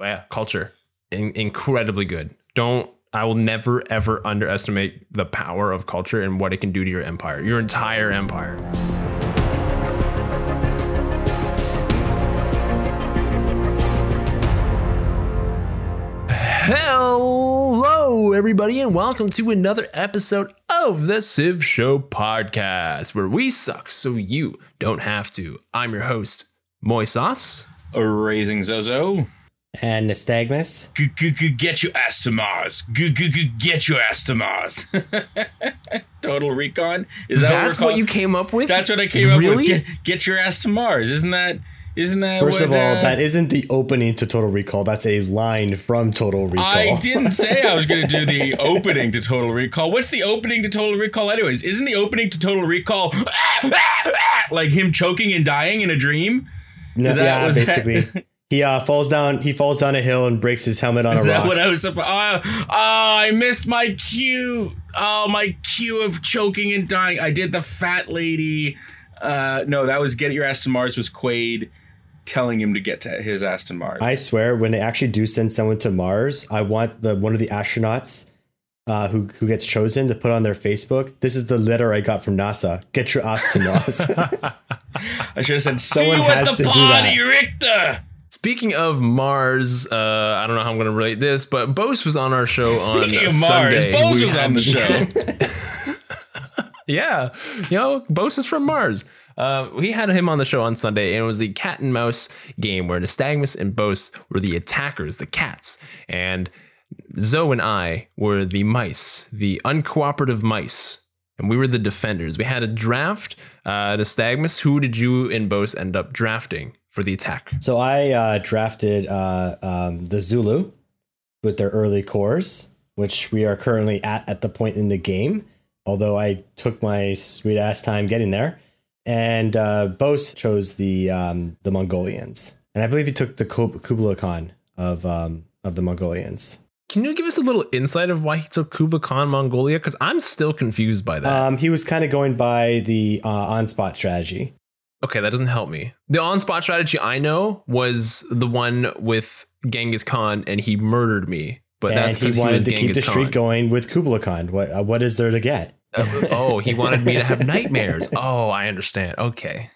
Yeah, culture in- incredibly good. Don't I will never ever underestimate the power of culture and what it can do to your empire, your entire empire. Hello, everybody, and welcome to another episode of the Civ Show podcast, where we suck so you don't have to. I'm your host, Sauce. Raising Zozo. And Nystagmus. Get your ass to Mars. Get your ass to Mars. Total Recon. Is that That's what, what, you came up with? That's what I came really? up with. Get, get your ass to Mars. Isn't that? Isn't that First what, of all, uh, that isn't the opening to Total Recall. That's a line from Total Recall. I didn't say I was going to do the opening to Total Recall. What's the opening to Total Recall, anyways? Isn't the opening to Total Recall like him choking and dying in a dream? No, yeah, basically. He uh, falls down. He falls down a hill and breaks his helmet on Is a rock. what I was supposed? Oh, oh, I missed my cue. Oh, my cue of choking and dying. I did the fat lady. Uh, no, that was get your ass to Mars. Was Quaid telling him to get to his Aston Mars. I swear, when they actually do send someone to Mars, I want the one of the astronauts uh, who who gets chosen to put on their Facebook. This is the letter I got from NASA. Get your ass to Mars. I should have said, "Someone has to party, do that. Richter." Speaking of Mars, uh, I don't know how I'm going to relate this, but Bose was on our show Speaking on of Sunday. Mars, Bose was on the show. yeah, you know, Bose is from Mars. Uh, we had him on the show on Sunday, and it was the cat and mouse game where Nystagmus and Bose were the attackers, the cats, and Zoe and I were the mice, the uncooperative mice, and we were the defenders. We had a draft. Uh, Nystagmus, who did you and Bose end up drafting for the attack? So I uh, drafted uh, um, the Zulu with their early corps, which we are currently at at the point in the game. Although I took my sweet ass time getting there and uh, Bose chose the um, the Mongolians, and I believe he took the Kublai Khan of um, of the Mongolians. Can you give us a little insight of why he took Kublai Khan Mongolia? Because I'm still confused by that. Um, he was kind of going by the uh, on spot strategy. Okay, that doesn't help me. The on spot strategy I know was the one with Genghis Khan, and he murdered me. But and that's because he wanted he to Genghis keep the streak going with Kublai Khan. What uh, what is there to get? oh, he wanted me to have nightmares. Oh, I understand. Okay.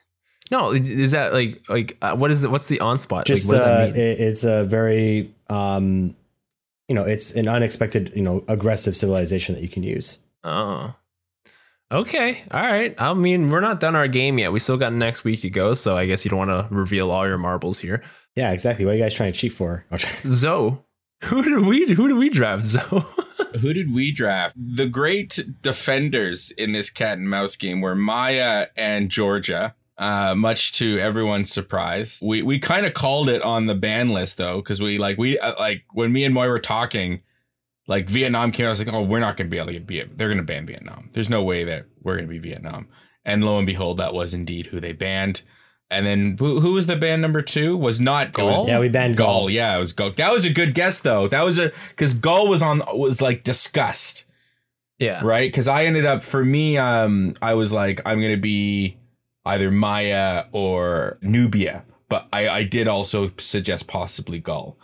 No, is that like like uh, what is it? What's the on spot? Just like, uh, it, it's a very um, you know, it's an unexpected, you know, aggressive civilization that you can use. Oh. Okay. All right. I mean, we're not done our game yet. We still got next week to go, so I guess you don't want to reveal all your marbles here. Yeah, exactly. What are you guys trying to cheat for? Zoe. Who did we who did we draft, Zoe? who did we draft? The great defenders in this cat and mouse game were Maya and Georgia. Uh, much to everyone's surprise, we we kind of called it on the ban list though, because we like we uh, like when me and Moy were talking, like Vietnam came. I was like, oh, we're not gonna be able to be. They're gonna ban Vietnam. There's no way that we're gonna be Vietnam. And lo and behold, that was indeed who they banned. And then who, who was the band number two? Was not Gaul. yeah, we banned Gaul. Gaul. Yeah, it was Gaul. That was a good guess though. That was a because Gaul was on was like disgust. Yeah. Right. Because I ended up for me, um, I was like, I'm gonna be either Maya or Nubia, but I I did also suggest possibly Gaul.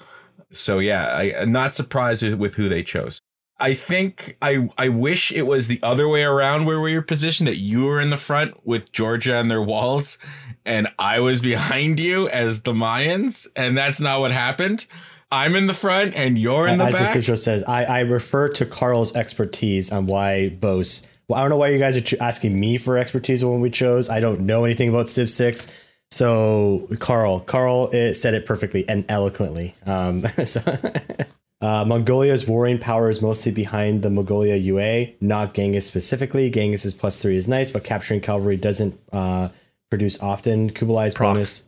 So yeah, I, I'm not surprised with, with who they chose. I think I I wish it was the other way around where we were positioned that you were in the front with Georgia and their walls and I was behind you as the Mayans and that's not what happened. I'm in the front and you're in the As back. As the says, I, I refer to Carl's expertise on why Bose. Well, I don't know why you guys are asking me for expertise when we chose. I don't know anything about Civ 6. So Carl, Carl it said it perfectly and eloquently. Um, so Uh, Mongolia's warring power is mostly behind the Mongolia UA, not Genghis specifically. Genghis plus three is nice, but capturing cavalry doesn't uh, produce often. Kublai's proc. bonus.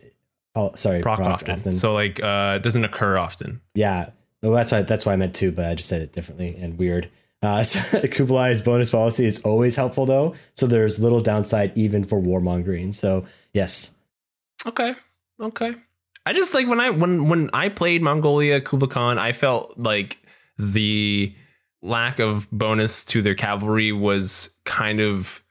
Oh, sorry, proc, proc often. often. So like, uh, doesn't occur often. Yeah, well, that's why that's why I meant two, but I just said it differently and weird. Uh, so Kublai's bonus policy is always helpful though, so there's little downside even for warmongering. So yes. Okay. Okay. I just like when I when when I played Mongolia Kublai Khan, I felt like the lack of bonus to their cavalry was kind of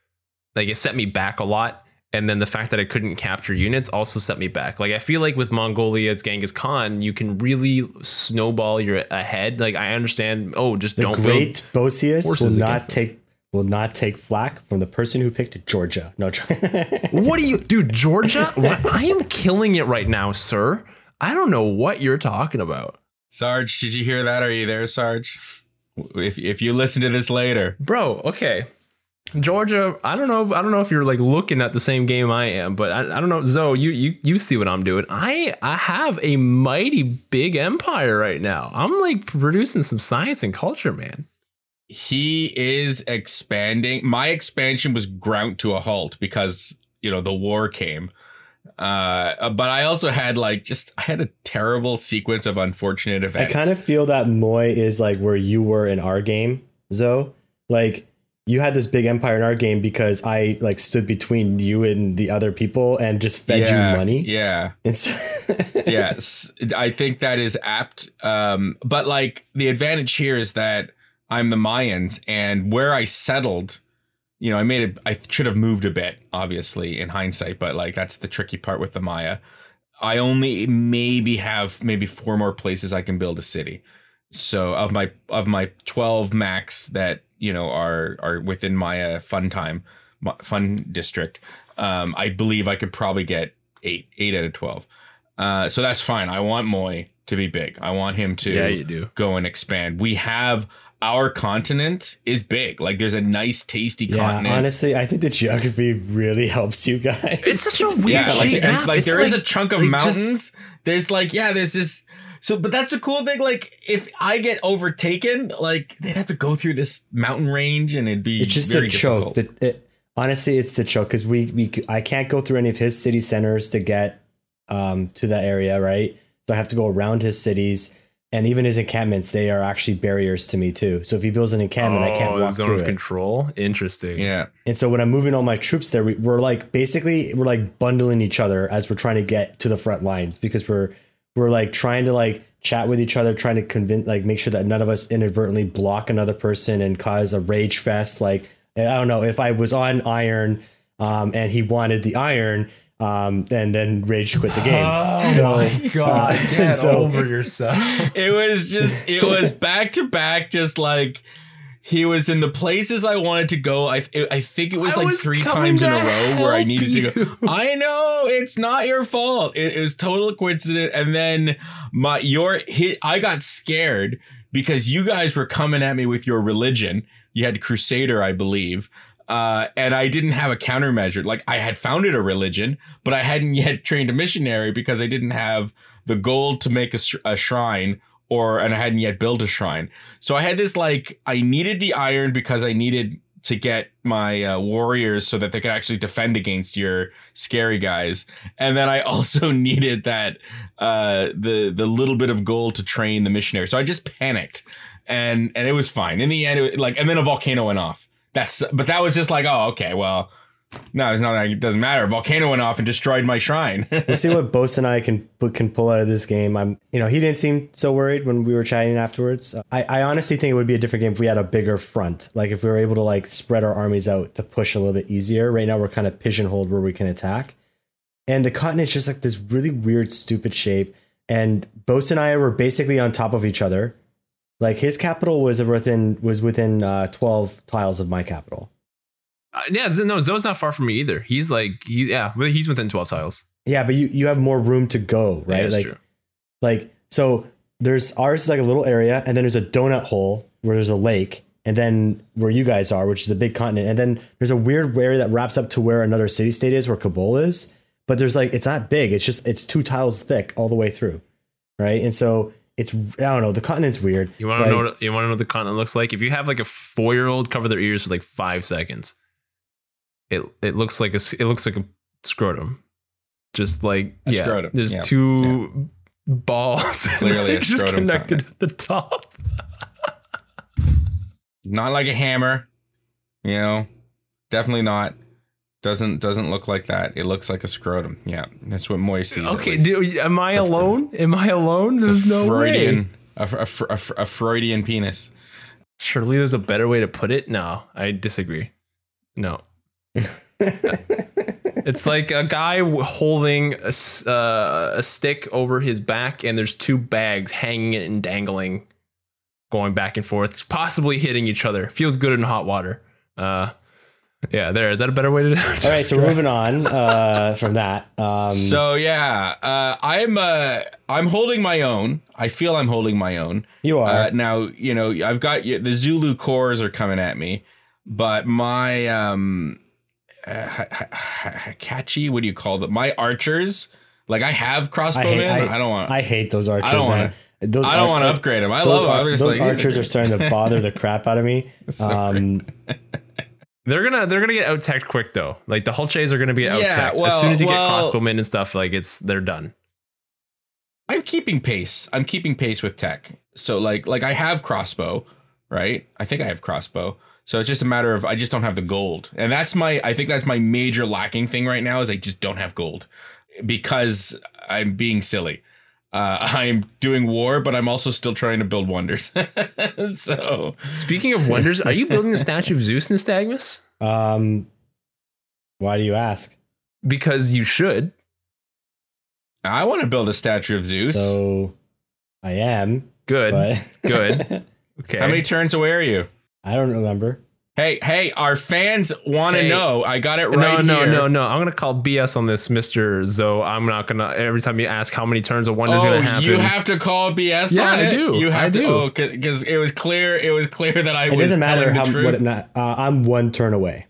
like it set me back a lot. and then the fact that I couldn't capture units also set me back. Like I feel like with Mongolia's Genghis Khan, you can really snowball your ahead. Like I understand. Oh, just The don't great build. Bosius will not take will not take flack from the person who picked Georgia. No, What do you, dude? Georgia, What- I am killing it right now, sir. I don't know what you're talking about, Sarge, did you hear that? Are you there, Sarge? If if you listen to this later, bro. Okay, Georgia. I don't know. I don't know if you're like looking at the same game I am, but I, I don't know. Zoe, you you you see what I'm doing? I I have a mighty big empire right now. I'm like producing some science and culture, man. He is expanding. My expansion was ground to a halt because you know the war came. Uh, but I also had like just I had a terrible sequence of unfortunate events. I kind of feel that Moy is like where you were in our game, Zoe. Like you had this big empire in our game because I like stood between you and the other people and just fed yeah, you money. Yeah. So- yes, I think that is apt. Um, but like the advantage here is that I'm the Mayans, and where I settled, you know, I made it. I should have moved a bit, obviously, in hindsight. But like that's the tricky part with the Maya. I only maybe have maybe four more places I can build a city. So of my of my twelve max that you know are are within my uh, fun time fun district, um, I believe I could probably get eight eight out of twelve. Uh, so that's fine. I want Moy to be big. I want him to Yeah, you do. go and expand. We have our continent is big. Like there's a nice, tasty yeah, continent. honestly, I think the geography really helps you guys. It's such a weird yeah, like, shape. it's like It's there is like- a chunk of like, just- mountains. there's like yeah, there's this. So, but that's the cool thing. Like, if I get overtaken, like they'd have to go through this mountain range, and it'd be It's just very the choke. difficult. The, it, honestly, it's the choke because we we c- I can't go through any of his city centers to get um to that area, right? So I have to go around his cities, and even his encampments. They are actually barriers to me too. So if he builds an encampment, I can't Oh, the walk zone through of it. control. Interesting. yeah, And so when I'm moving all my troops there, we, we're like basically we're like bundling each other as we're trying to get to the front lines because we're we're like trying to like chat with each other, trying to convince like make sure that none of us inadvertently block another person and cause a rage fest. Like I don't know if I was on iron um, and he wanted the iron. Um, and then Rage quit the game. Oh So, my god! uh, get so- over yourself. it was just it was back to back, just like. He was in the places I wanted to go. I I think it was I like was three times in a row where I help needed to go. I know it's not your fault. It, it was total coincidence. And then my your hit. I got scared because you guys were coming at me with your religion. You had Crusader, I believe. Uh, and I didn't have a countermeasure. Like I had founded a religion, but I hadn't yet trained a missionary because I didn't have the gold to make a, sh- a shrine or, and I hadn't yet built a shrine. So I had this like, I needed the iron because I needed to get my uh, warriors so that they could actually defend against your scary guys. And then I also needed that, uh, the, the little bit of gold to train the missionary. So I just panicked and, and it was fine. In the end, it, like, and then a volcano went off. That's, but that was just like, oh, okay, well, no, it's not it doesn't matter. Volcano went off and destroyed my shrine. we'll see what Bose and I can can pull out of this game. I'm, you know, he didn't seem so worried when we were chatting afterwards. I, I honestly think it would be a different game if we had a bigger front. Like if we were able to like spread our armies out to push a little bit easier. Right now we're kind of pigeonholed where we can attack, and the continent's just like this really weird, stupid shape. And Bose and I were basically on top of each other. Like his capital was within was within uh, twelve tiles of my capital. Uh, yeah, no, Zoe's not far from me either. He's like, he, yeah, he's within twelve tiles. Yeah, but you you have more room to go, right? that's like true. like so there's ours is like a little area and then there's a donut hole where there's a lake and then where you guys are which is a big continent and then there's a weird area that wraps up to where another city state is where kabul is but there's like it's not big it's just it's two tiles thick all the way through right and so it's i don't know the continent's weird You want to know? What, you want to know what the continent looks like? If you have like a four-year-old cover their ears for like five seconds, it it looks like a s- it looks like a scrotum. Just like A yeah, scrotum, there's yeah, two balls Clearly a just scrotum connected at the top. not like a hammer, you know. Definitely not. Doesn't doesn't look like that. It looks like a scrotum. Yeah, that's what Moy sees. Okay, do, am I It's a- alone? Am I alone? A There's no way. Freudian, a, a, a, a Freudian penis. Surely there's a better way to put it. No, I disagree. No. It's like a guy holding a, uh, a stick over his back, and there's two bags hanging and dangling, going back and forth, possibly hitting each other. Feels good in hot water. Uh, yeah, there. Is that a better way to? Do it? All right, so moving on uh, from that. Um, So yeah, uh, I'm uh, I'm holding my own. I feel I'm holding my own. you are. Uh, now you know I've got the Zulu corps are coming at me, but my um, uh, Hakachi, what do you call them? My archers, like I have crossbowmen. hate, I, I, don't want. I hate those archers, I don't man. Those I don't ar- want to upgrade them. I those love ar- I'm those like, archers are starting to bother the crap out of me. So Um, They're gonna they're gonna get out teched quick though. Like the Hulches are gonna be out Yeah, well- as soon as you well- get crossbowmen and stuff. Like it's they're done. I'm keeping pace. I'm keeping pace with tech. So like like I have crossbow, right? I think I have crossbow. So it's just a matter of I just don't have the gold. And that's my I think that's my major lacking thing right now is I just don't have gold because I'm being silly. Uh, I'm doing war, but I'm also still trying to build wonders. so Speaking of wonders, are you building the statue of Zeus Nystagmus? um, why do you ask? Because you should. I want to build a statue of Zeus. So I am, Good. but Good. Okay. How many turns away are you? I don't remember. Hey, hey, our fans want to Hey. know. I got it right no, no, here. no, no. I'm gonna call BS on this, Mister Zoe. I'm not gonna. Every time you ask how many turns a wonder's oh, gonna happen, you have to call BS Yeah, on I it. do. You have I to, do. Oh, because it was clear. It was clear that I It was doesn't matter telling how the truth. what. Not, uh, I'm one turn away.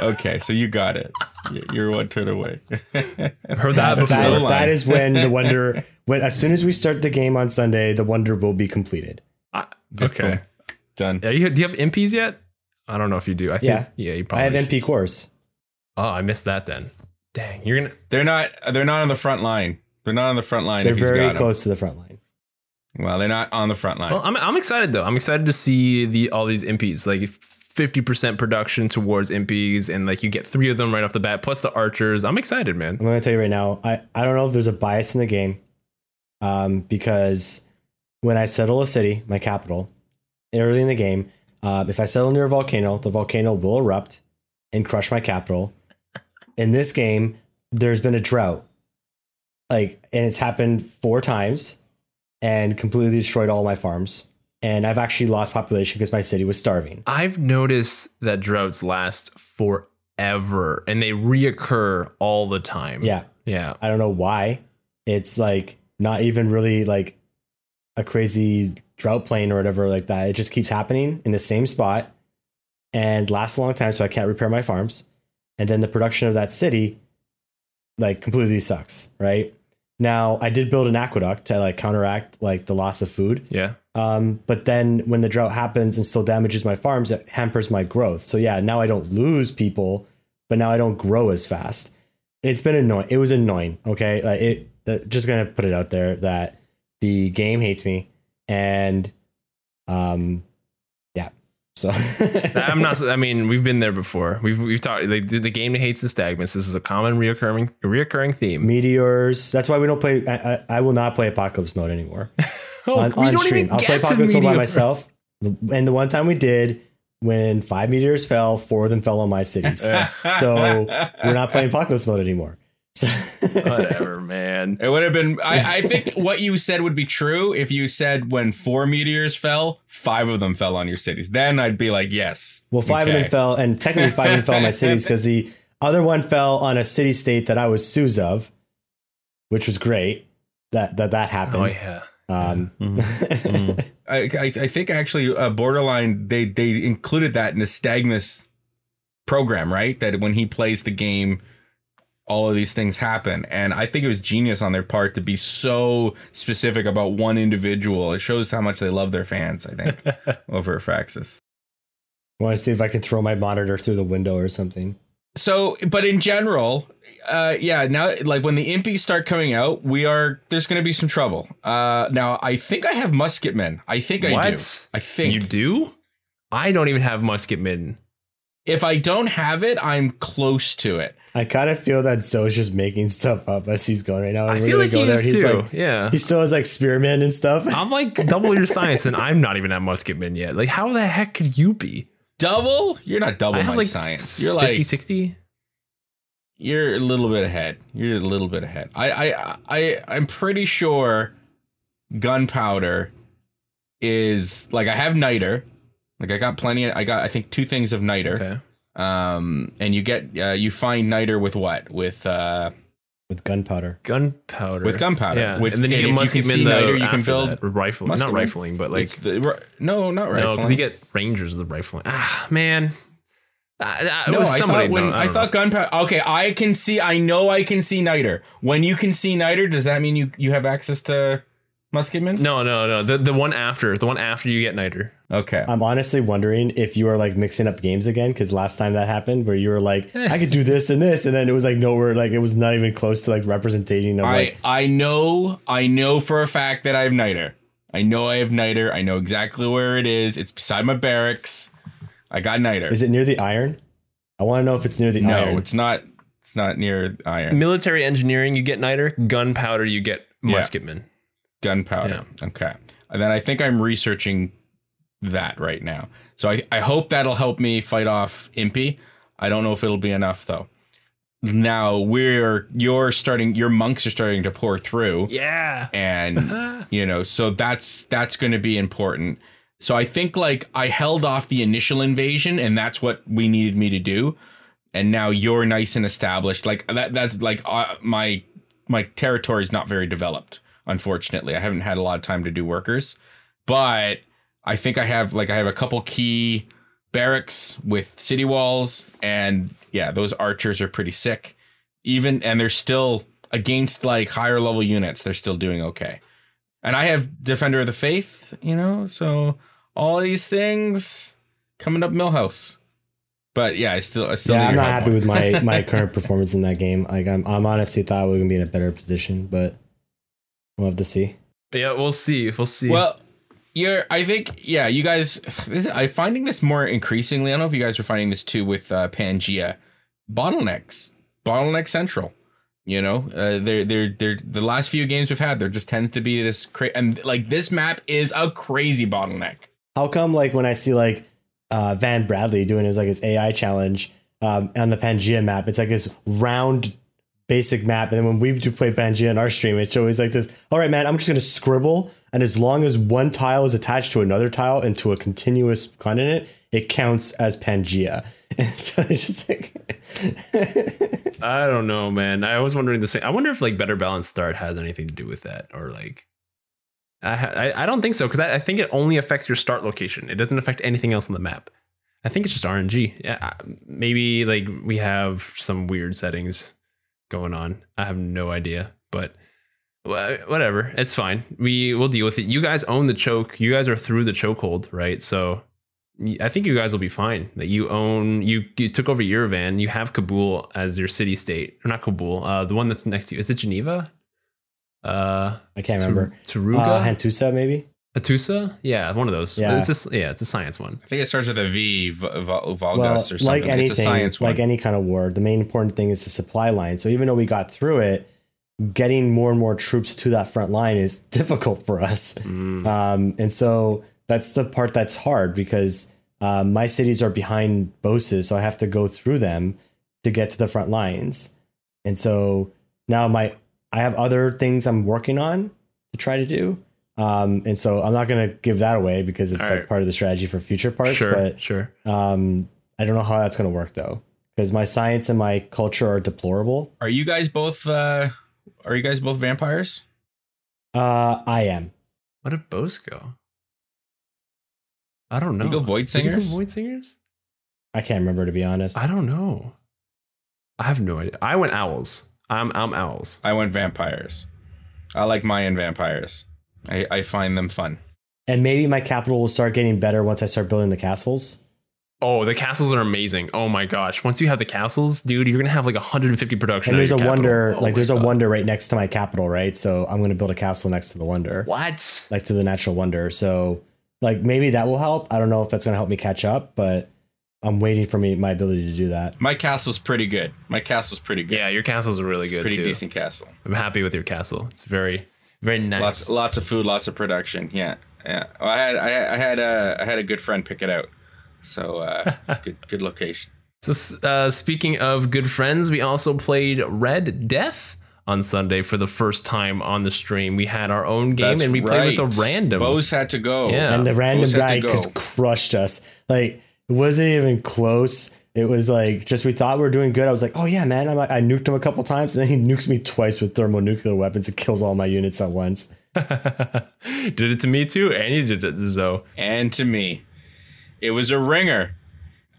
okay, so you got it. You- You're one turn away. heard that before. That, that is when the wonder. When as soon as we start the game on Sunday, the wonder will be completed. I- okay. boom. Done. Are you, do you have Impis yet? I don't know if you do. I think. Yeah. Yeah. You I probably. have Impi corps. Oh, I missed that then. Dang, you're gonna. They're not. They're not on the front line. They're not on the front line. They're if he's very got 'em. close to the front line. Well, they're not on the front line. Well, I'm I'm excited though. I'm excited to see the all these Impis like. 50% production towards Impis and like you get three of them right off the bat plus the archers. I'm excited, man. I'm going to tell you right now. I, I don't know if there's a bias in the game, um, because when I settle a city, my capital, early in the game, um, if I settle near a volcano, the volcano will erupt and crush my capital. In this game, there's been a drought, like, and it's happened four times, and completely destroyed all my farms. And I've actually lost population because my city was starving. I've noticed that droughts last forever and they reoccur all the time. Yeah, Yeah. I don't know why. It's like not even really like a crazy drought plane or whatever like that. It just keeps happening in the same spot and lasts a long time, so I can't repair my farms. And then the production of that city like completely sucks, right? Now I did build an aqueduct to like counteract like the loss of food. Yeah. Um, but then when the drought happens and still damages my farms, it hampers my growth. So yeah, now I don't lose people, but now I don't grow as fast. It's been annoying. It was annoying. Okay, like it. Just gonna put it out there that the game hates me, and um, yeah. So I'm not. I mean, we've been there before. We've we've talked. Like, the, the game hates the stagments. This is a common reoccurring reoccurring theme. meteors. That's why we don't play. I, I, I will not play apocalypse mode anymore. Oh, on, we on don't stream. I'll play Apocalypse Mode by myself. And the one time we did, when five meteors fell, four of them fell on my cities. so we're not playing Apocalypse Mode anymore. So Whatever, man. It would have been. I, I think what you said would be true if you said when four meteors fell, five of them fell on your cities. Then I'd be like, yes. well, five of them fell, and technically five of them fell on my cities because the other one fell on a city state that I was Suze of, which was great. That that that happened. Oh yeah. Um, I, I, I think actually, uh, Borderline they they included that in the Stagmus program, right? That when he plays the game, all of these things happen, and I think it was genius on their part to be so specific about one individual. It shows how much they love their fans. I think over at Firaxis. Want to see if I can throw my monitor through the window or something. So, but in general, uh, yeah, now like when the Impis start coming out, we are there's going to be some trouble. Uh, now I think I have musketmen. I think I do. I think You do? I don't even have musketmen. if I don't have it, I'm close to it. I kind of feel that Zoe's just making stuff up as he's going right now. and I we're feel gonna like go he there is he's too. like, yeah. he still has like spearmen and stuff. I'm like double your science, and I'm not even at musketman yet. Like, how the heck could you be? Double? You're not double I have my like science. 50, You're like 60. you're a little bit ahead. You're a little bit ahead. I I I I'm pretty sure gunpowder is like I have niter. Like I got plenty of, I got I think two things of niter. Okay. Um and you get uh, you find niter with what? With uh with gunpowder. Gunpowder. With gunpowder. Yeah. With- and then you and get if you can men see niter, you can build that. rifling. Not rifling, but like the, no, not rifling. no, because you get rangers of the rifling. Ah, man. It No, was I somebody. thought when no, I, don't thought gunpowder. Okay, I can see. I know I can see niter. When you can see niter, does that mean you you have access to musketman? No, no, no. The the one after, the one after you get niter. Okay. I'm honestly wondering if you are like mixing up games again because last time that happened where you were like. I could do this and this, and then it was like nowhere, like it was not even close to like representing. of I like. I know I know for a fact that I have niter. I know I have niter. I know exactly where it is. It's beside my barracks. I got niter. Is it near the iron? I want to know if it's near the no, iron. No, it's not. It's not near iron. Military engineering, you get niter. Gunpowder, you get musketmen. Gunpowder. Okay. And then I think I'm researching that right now. So I, I hope that'll help me fight off Impi. I don't know if it'll be enough though. Now we're you're starting your monks are starting to pour through. Yeah. and you know so that's that's going to be important so i think like i held off the initial invasion and that's what we needed me to do and now you're nice and established like that that's like uh, my my territory is not very developed unfortunately. I haven't had a lot of time to do workers but i think i have like i have a couple key barracks with city walls and yeah those archers are pretty sick. Even and they're still against like higher level units they're still doing okay. And i have defender of the faith you know so all these things coming up millhouse. But yeah i still i still yeah, I'm not happy with my my current performance in that game. Like I'm, I'm honestly thought we were gonna be in a better position, but we'll have to see. Yeah, we'll see. We'll see. well you're i think yeah you guys this, i'm finding this more increasingly i don't know if you guys are finding this too with uh, pangea bottlenecks bottleneck central you know uh, they're they're they're the last few games we've had there just tends to be this cra- and like this map is a crazy bottleneck How come like when I see like uh, Van Bradley doing his like his AI challenge um, on the Pangea map, it's like this round basic map, and then when we do play Pangea in our stream, it's always like this. All right, man, I'm just gonna scribble, and as long as one tile is attached to another tile into a continuous continent, it counts as Pangea. And so it's just like I don't know, man. I was wondering the same. I wonder if like better balanced start has anything to do with that, or like. I I, I don't think so because I, I think it only affects your start location. It doesn't affect anything else on the map. I think it's just RNG. Yeah, maybe like we have some weird settings going on. I have no idea, but whatever. It's fine. We will deal with it. You guys own the choke. You guys are through the chokehold, right? So I think you guys will be fine. That you own, you you took over Yerevan. You have Kabul as your city state, or not Kabul. Uh, the one that's next to you is it Geneva? Uh, I can't remember. Taruga, Uh, Hattusa maybe. Hattusa. Yeah, one of those. Yeah. it's just yeah, it's a science one. i think it starts with a v v- v- Volgas well, or something like anything, it's a science one like any kind of war, the main important thing is the supply line. So even though we got through it, getting more and more troops to that front line is difficult for us. Mm. Um, and so that's the part that's hard because uh, my cities are behind Boses, so I have to go through them to get to the front lines. And so now my I have other things I'm working on to try to do. Um, and so I'm not gonna give that away because it's All like right. part of the strategy for future parts. sure, But sure. um, I don't know how that's going to work though, because my science and my culture are deplorable. are you guys both uh are you guys both vampires Uh, I am. What did Bose go? I don't know. you go void Did he go singers Void singers? I can't remember to be honest. I don't know. I have no idea. I went owls. I'm I'm owls. i went vampires i like mayan vampires i i find them fun and maybe my capital will start getting better once I start building the castles. Oh, the castles are amazing. Oh my gosh. Once you have the castles, dude, you're gonna have like 150 production. And there's a capital. wonder, Oh like my there's a wonder right next to my capital, right? So I'm going to build a castle next to the wonder, What? like to the natural wonder. So like maybe that will help. I don't know if that's going to help me catch up, but I'm waiting for me my ability to do that. my castle's pretty good my castle's pretty good Yeah, your castles are really It's good pretty too. decent castle I'm happy with your castle. It's very, very nice. Lots, lots of food, lots of production. Yeah, yeah. Well, I had, I, I had a, I had a good friend pick it out, so uh, it's good, good location. So, uh, speaking of good friends, we also played Red Death on Sunday for the first time on the stream. We had our own game That's and we played with a random. Bose had to go. Yeah. and the random Bose guy to crushed us. Like it wasn't even close. It was like just we thought we were doing good. I was like, oh yeah, man. I'm like, I nuked him a couple times, and then he nukes me twice with thermonuclear weapons. It kills all my units at once. did it to me too, and he did it to Zoe. and to me, it was a ringer.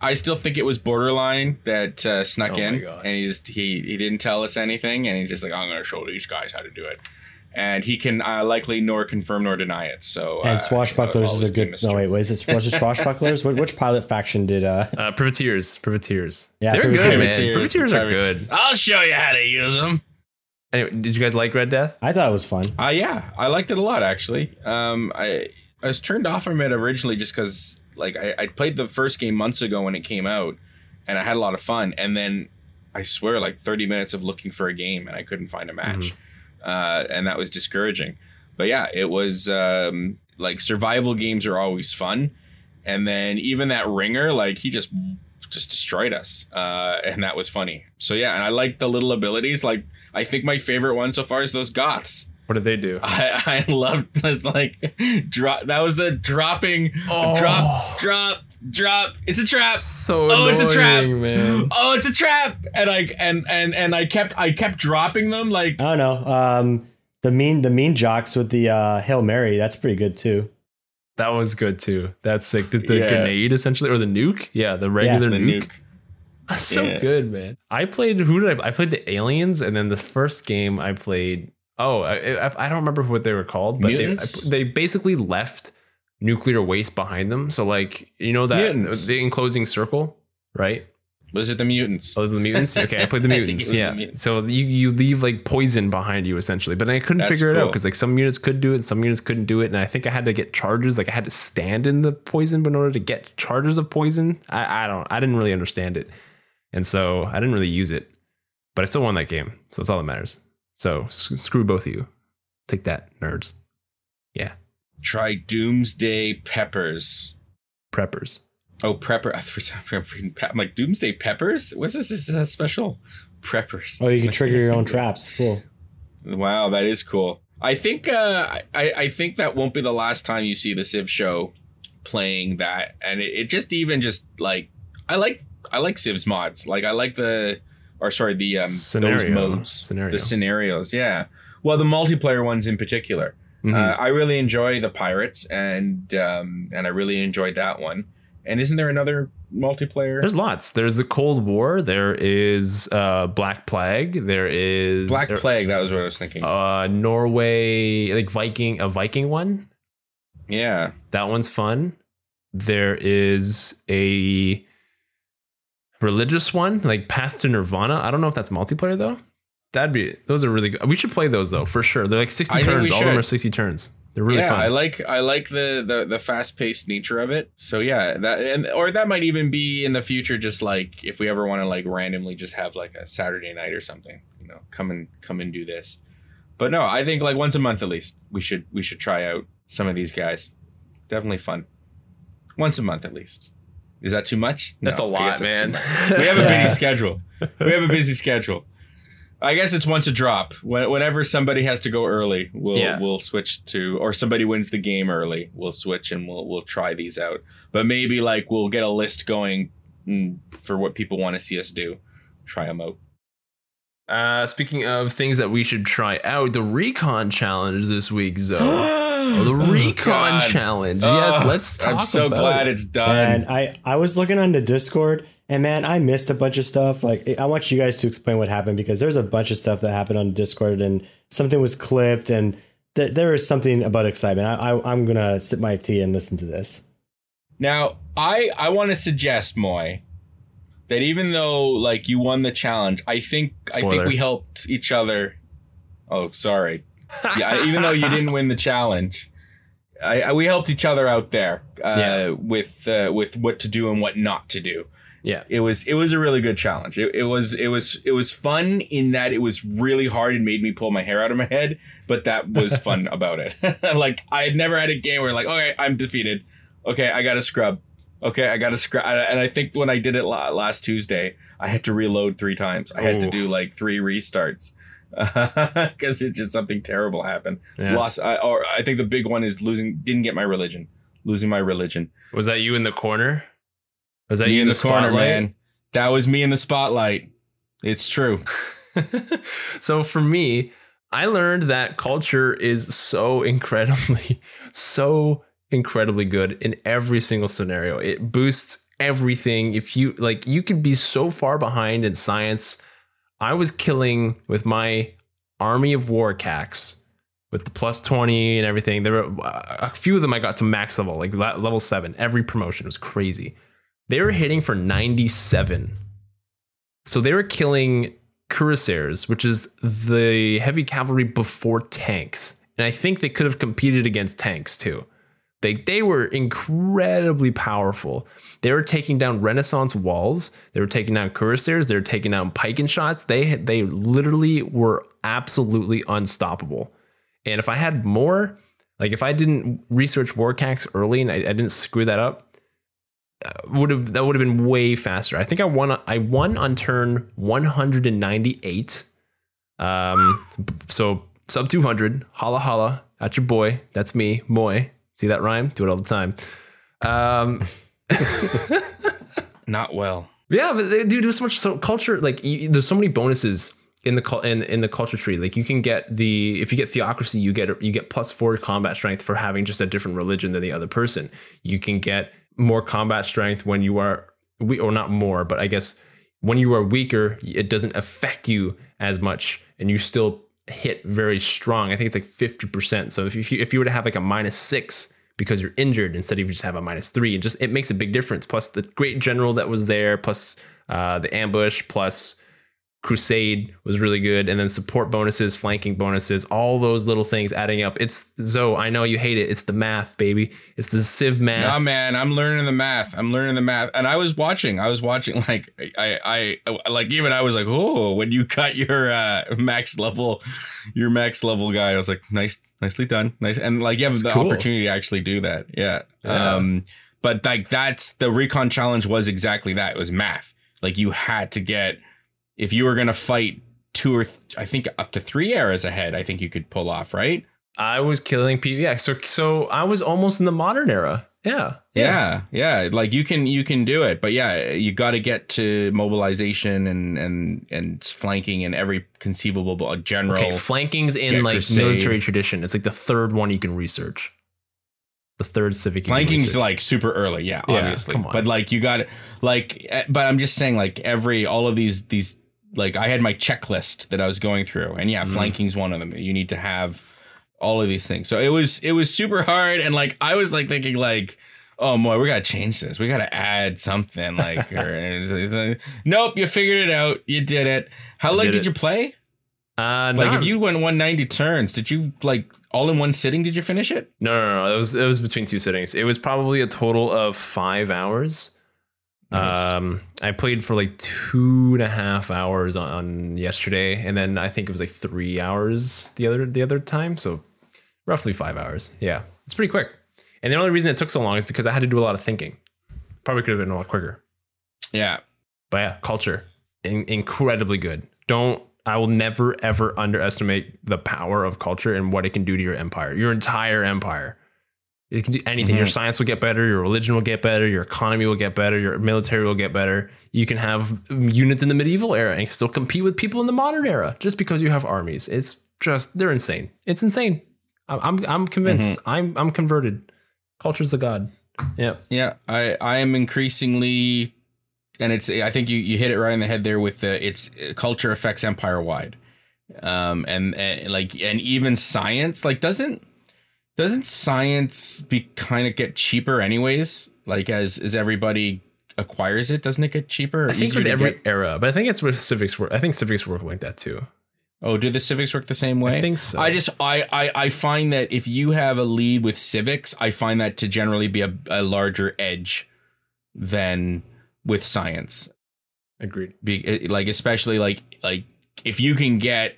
I still think it was borderline that uh, snuck Oh in, and he just he he didn't tell us anything, and he's just like, I'm gonna show these guys how to do it, and he can uh, likely nor confirm nor deny it. So And uh, swashbucklers is a good. No wait, wait, is it was it swashbucklers? Which, which pilot faction did? uh Uh, privateers, privateers. Yeah, they're privateers. good, man. Privateers, Privateers are good. I'll show you how to use them. Anyway, did you guys like Red Death? I thought it was fun. Uh, yeah, I liked it a lot actually. Um, I I was turned off from it originally just because like I, I played the first game months ago when it came out, and I had a lot of fun. And then I swear, like thirty minutes of looking for a game, and I couldn't find a match, uh, and that was discouraging. But yeah, it was um, like survival games are always fun, and then even that ringer, like he just just destroyed us, uh, and that was funny. So yeah, and I like the little abilities. Like I think my favorite one so far is those goths. What did they do? I, I loved this like drop. That was the dropping, Oh. drop, drop, drop. It's a trap. So Oh, it's a trap. man. Oh, it's a trap. And I and and and I kept I kept dropping them like I don't know. Um, the mean the mean jocks with the uh, hail mary. That's pretty good too. That was good too. That's sick. The, the Yeah. grenade essentially, or the nuke. Yeah, the regular the nuke. nuke. so Yeah. good, man. I played. Who did I? I played the aliens, and then the first game I played. Oh, I, I, I don't remember what they were called, but they, Mutants? they basically left nuclear waste behind them. So like you know that Mutants. the enclosing circle, right? Was it the mutants? Oh, Those are the mutants. Okay, I played the mutants. it was the yeah. mutants. So you you leave like poison behind you essentially, but I couldn't That's figure it out because like some units could do it, and some units couldn't do it, and I think I had to get charges. Like I had to stand in the poison in order to get charges of poison. I I don't. I didn't really understand it, and so I didn't really use it, but I still won that game. So that's all that matters. So s- screw both of you. Take that, nerds. Yeah, Try Doomsday Peppers. preppers. Oh, prepper. I for some reason I'm reading pe- I'm like Doomsday Peppers. What's this? Is a special preppers? Oh, you can trigger your own traps. Cool. Wow, that is cool. I think uh, I I think that won't be the last time you see the Civ show playing that, and it, it just even just like I like I like Civ's mods. Like I like the or sorry the um Scenario. those modes Scenario. the scenarios. Yeah, well the multiplayer ones in particular. Mhm. Uh, I really enjoy the pirates, and um and I really enjoyed that one. And isn't there another multiplayer? There's lots. There's the Cold War. There is uh, Black Plague. There is Black there- Plague. That was what I was thinking. uh Norway like Viking a Viking one. yeah. That one's fun. There is a religious one like Path to Nirvana. I don't know if that's multiplayer though. That'd be those are really good. We should play those though for sure. They're like 60 I turns. All of them are 60 turns. They're really yeah, fun. I like I like the the the fast paced nature of it. So yeah, that and or that might even be in the future. Just like if we ever want to like randomly just have like a Saturday night or something, you know, come and come and do this. But no, I think like once a month at least we should we should try out some of these guys. Definitely fun. Once a month at least. Is that too much? That's No, a I guess lot, that's man. much. We have a busy schedule. We have a busy schedule. I guess it's once a drop. When- Whenever somebody has to go early, we'll Yeah. we'll switch to, or somebody wins the game early, we'll switch and we'll we'll try these out. But maybe like we'll get a list going mm, for what people want to see us do. Try them out. Uh, speaking of things that we should try out, the recon challenge this week, Zoe. Oh, the recon God. challenge. Oh, yes, let's talk I'm so glad it. it's done. And I I was looking on the Discord, and man, I missed a bunch of stuff. Like I want you guys to explain what happened because there's a bunch of stuff that happened on Discord, and something was clipped, and th- there is something about excitement. I, I I'm gonna sip my tea and listen to this. Now, I I want to suggest Moy that even though like you won the challenge, I think I think we helped each other. Oh, sorry. yeah, even though you didn't win the challenge, I, I we helped each other out there uh, Yeah. with uh, with what to do and what not to do. Yeah. It was it was a really good challenge. It, it was it was it was fun in that it was really hard and made me pull my hair out of my head, but that was fun about it. like I had never had a game where like, okay, I'm defeated. Okay, I got to scrub. Okay, I got to scrub and I think when I did it last Tuesday, I had to reload three times. I had to do like three restarts because it's just something terrible happened. Yeah. Lost, I, or I think the big one is losing. Didn't get my religion. Losing my religion. Was that you in the corner? Was that me you in the, corner, spotlight? man. That was me in the spotlight. It's true. so for me, I learned that culture is so incredibly, so incredibly good in every single scenario. It boosts everything. If you like, you could be so far behind in science. I was killing with my army of Warak'aqs with the plus 20 and everything. There were uh, a few of them I got to max level, like level seven. Every promotion was crazy. They were hitting for 97. So they were killing cuirassiers, which is the heavy cavalry before tanks. And I think they could have competed against tanks too. They, they were incredibly powerful. They were taking down Renaissance walls. They were taking down cuirassiers. They were taking down pike and shots. They they literally were absolutely unstoppable. And if I had more, like if I didn't research Warak'aq early and I, I didn't screw that up, would have that would have been way faster. I think I won I won on turn 198. Um so sub 200. Holla holla at your boy. That's me, Moy. See that rhyme? Do it all the time. Um Not well. yeah, but they, dude, there's so much so culture. Like, you, there's so many bonuses in the in in the culture tree. Like, you can get the if you get theocracy, you get you get plus four combat strength for having just a different religion than the other person. You can get more combat strength when you are we or not more, but I guess when you are weaker, it doesn't affect you as much, and you still hit very strong. I think it's like fifty percent. So if you if you were to have like a minus six because you're injured instead of you just have a minus three. It just it makes a big difference. Plus the great general that was there, plus uh, the ambush, plus crusade was really good, and then support bonuses, flanking bonuses, all those little things adding up. It's Zoe. I know you hate it. It's the math, baby. It's the Civ math. Nah, man, I'm learning the math. I'm learning the math, and I was watching. I was watching. Like I, I, like even I was like, oh, when you cut your uh, max level, your max level guy, I was like, nice, nicely done, nice, and like you have It's the cool. opportunity to actually do that. Yeah. Yeah. Um, but like that's the recon challenge was exactly that. It was math. Like you had to get if you were gonna fight two or th- I think up to three eras ahead. I think you could pull off, right? I was killing people. Yeah, so so I was almost in the modern era. Yeah, Yeah, yeah, like you can you can do it, but yeah, you got to get to mobilization and and and flanking and every conceivable general. Okay, flanking's in like crusade. military tradition. It's like the third one you can research. The third civic. Flanking's research. like super early, yeah, Yeah, obviously. come on. But like you got like, eh, but I'm just saying like every all of these these like I had my checklist that I was going through, and yeah, Mhm. flanking's one of them. You need to have all of these things. So it was it was super hard, and like I was like thinking like. Oh boy, we gotta change this. We gotta add something like. or, it's- it's like, nope, you figured it out. You did it. How long did did, you play? Uh, Like, if you went 190 turns, did you like all in one sitting? Did you finish it? No, no, no. It was it was between two sittings. It was probably a total of five hours. Nice. Um, I played for like two and a half hours on, on yesterday, and then I think it was like three hours the other the other time. So roughly five hours. Yeah, it's pretty quick. And the only reason it took so long is because I had to do a lot of thinking. Probably could have been a lot quicker. Yeah. But yeah, culture in- incredibly good. Don't I will never ever underestimate the power of culture and what it can do to your empire, your entire empire. It can do anything. Your Mhm. science will get better, your religion will get better, your economy will get better, your military will get better. You can have units in the medieval era and still compete with people in the modern era just because you have armies. It's just they're insane. It's insane. I'm I'm, convinced. I'm I'm converted. Culture's the god. Yeah. Yeah, I I am increasingly, and it's I think you you hit it right in the head there with the it's culture affects empire wide, um and, and like and even science like doesn't doesn't science be kind of get cheaper anyways like as as everybody acquires it doesn't it get cheaper? I think with every get? era, but I think it's with civics work. I think civics work like that too. oh do the civics work the same way? I think so. I just I, I I find that if you have a lead with civics, I find that to generally be a, a larger edge than with science. agreed. Be, eh, like especially like like if you can get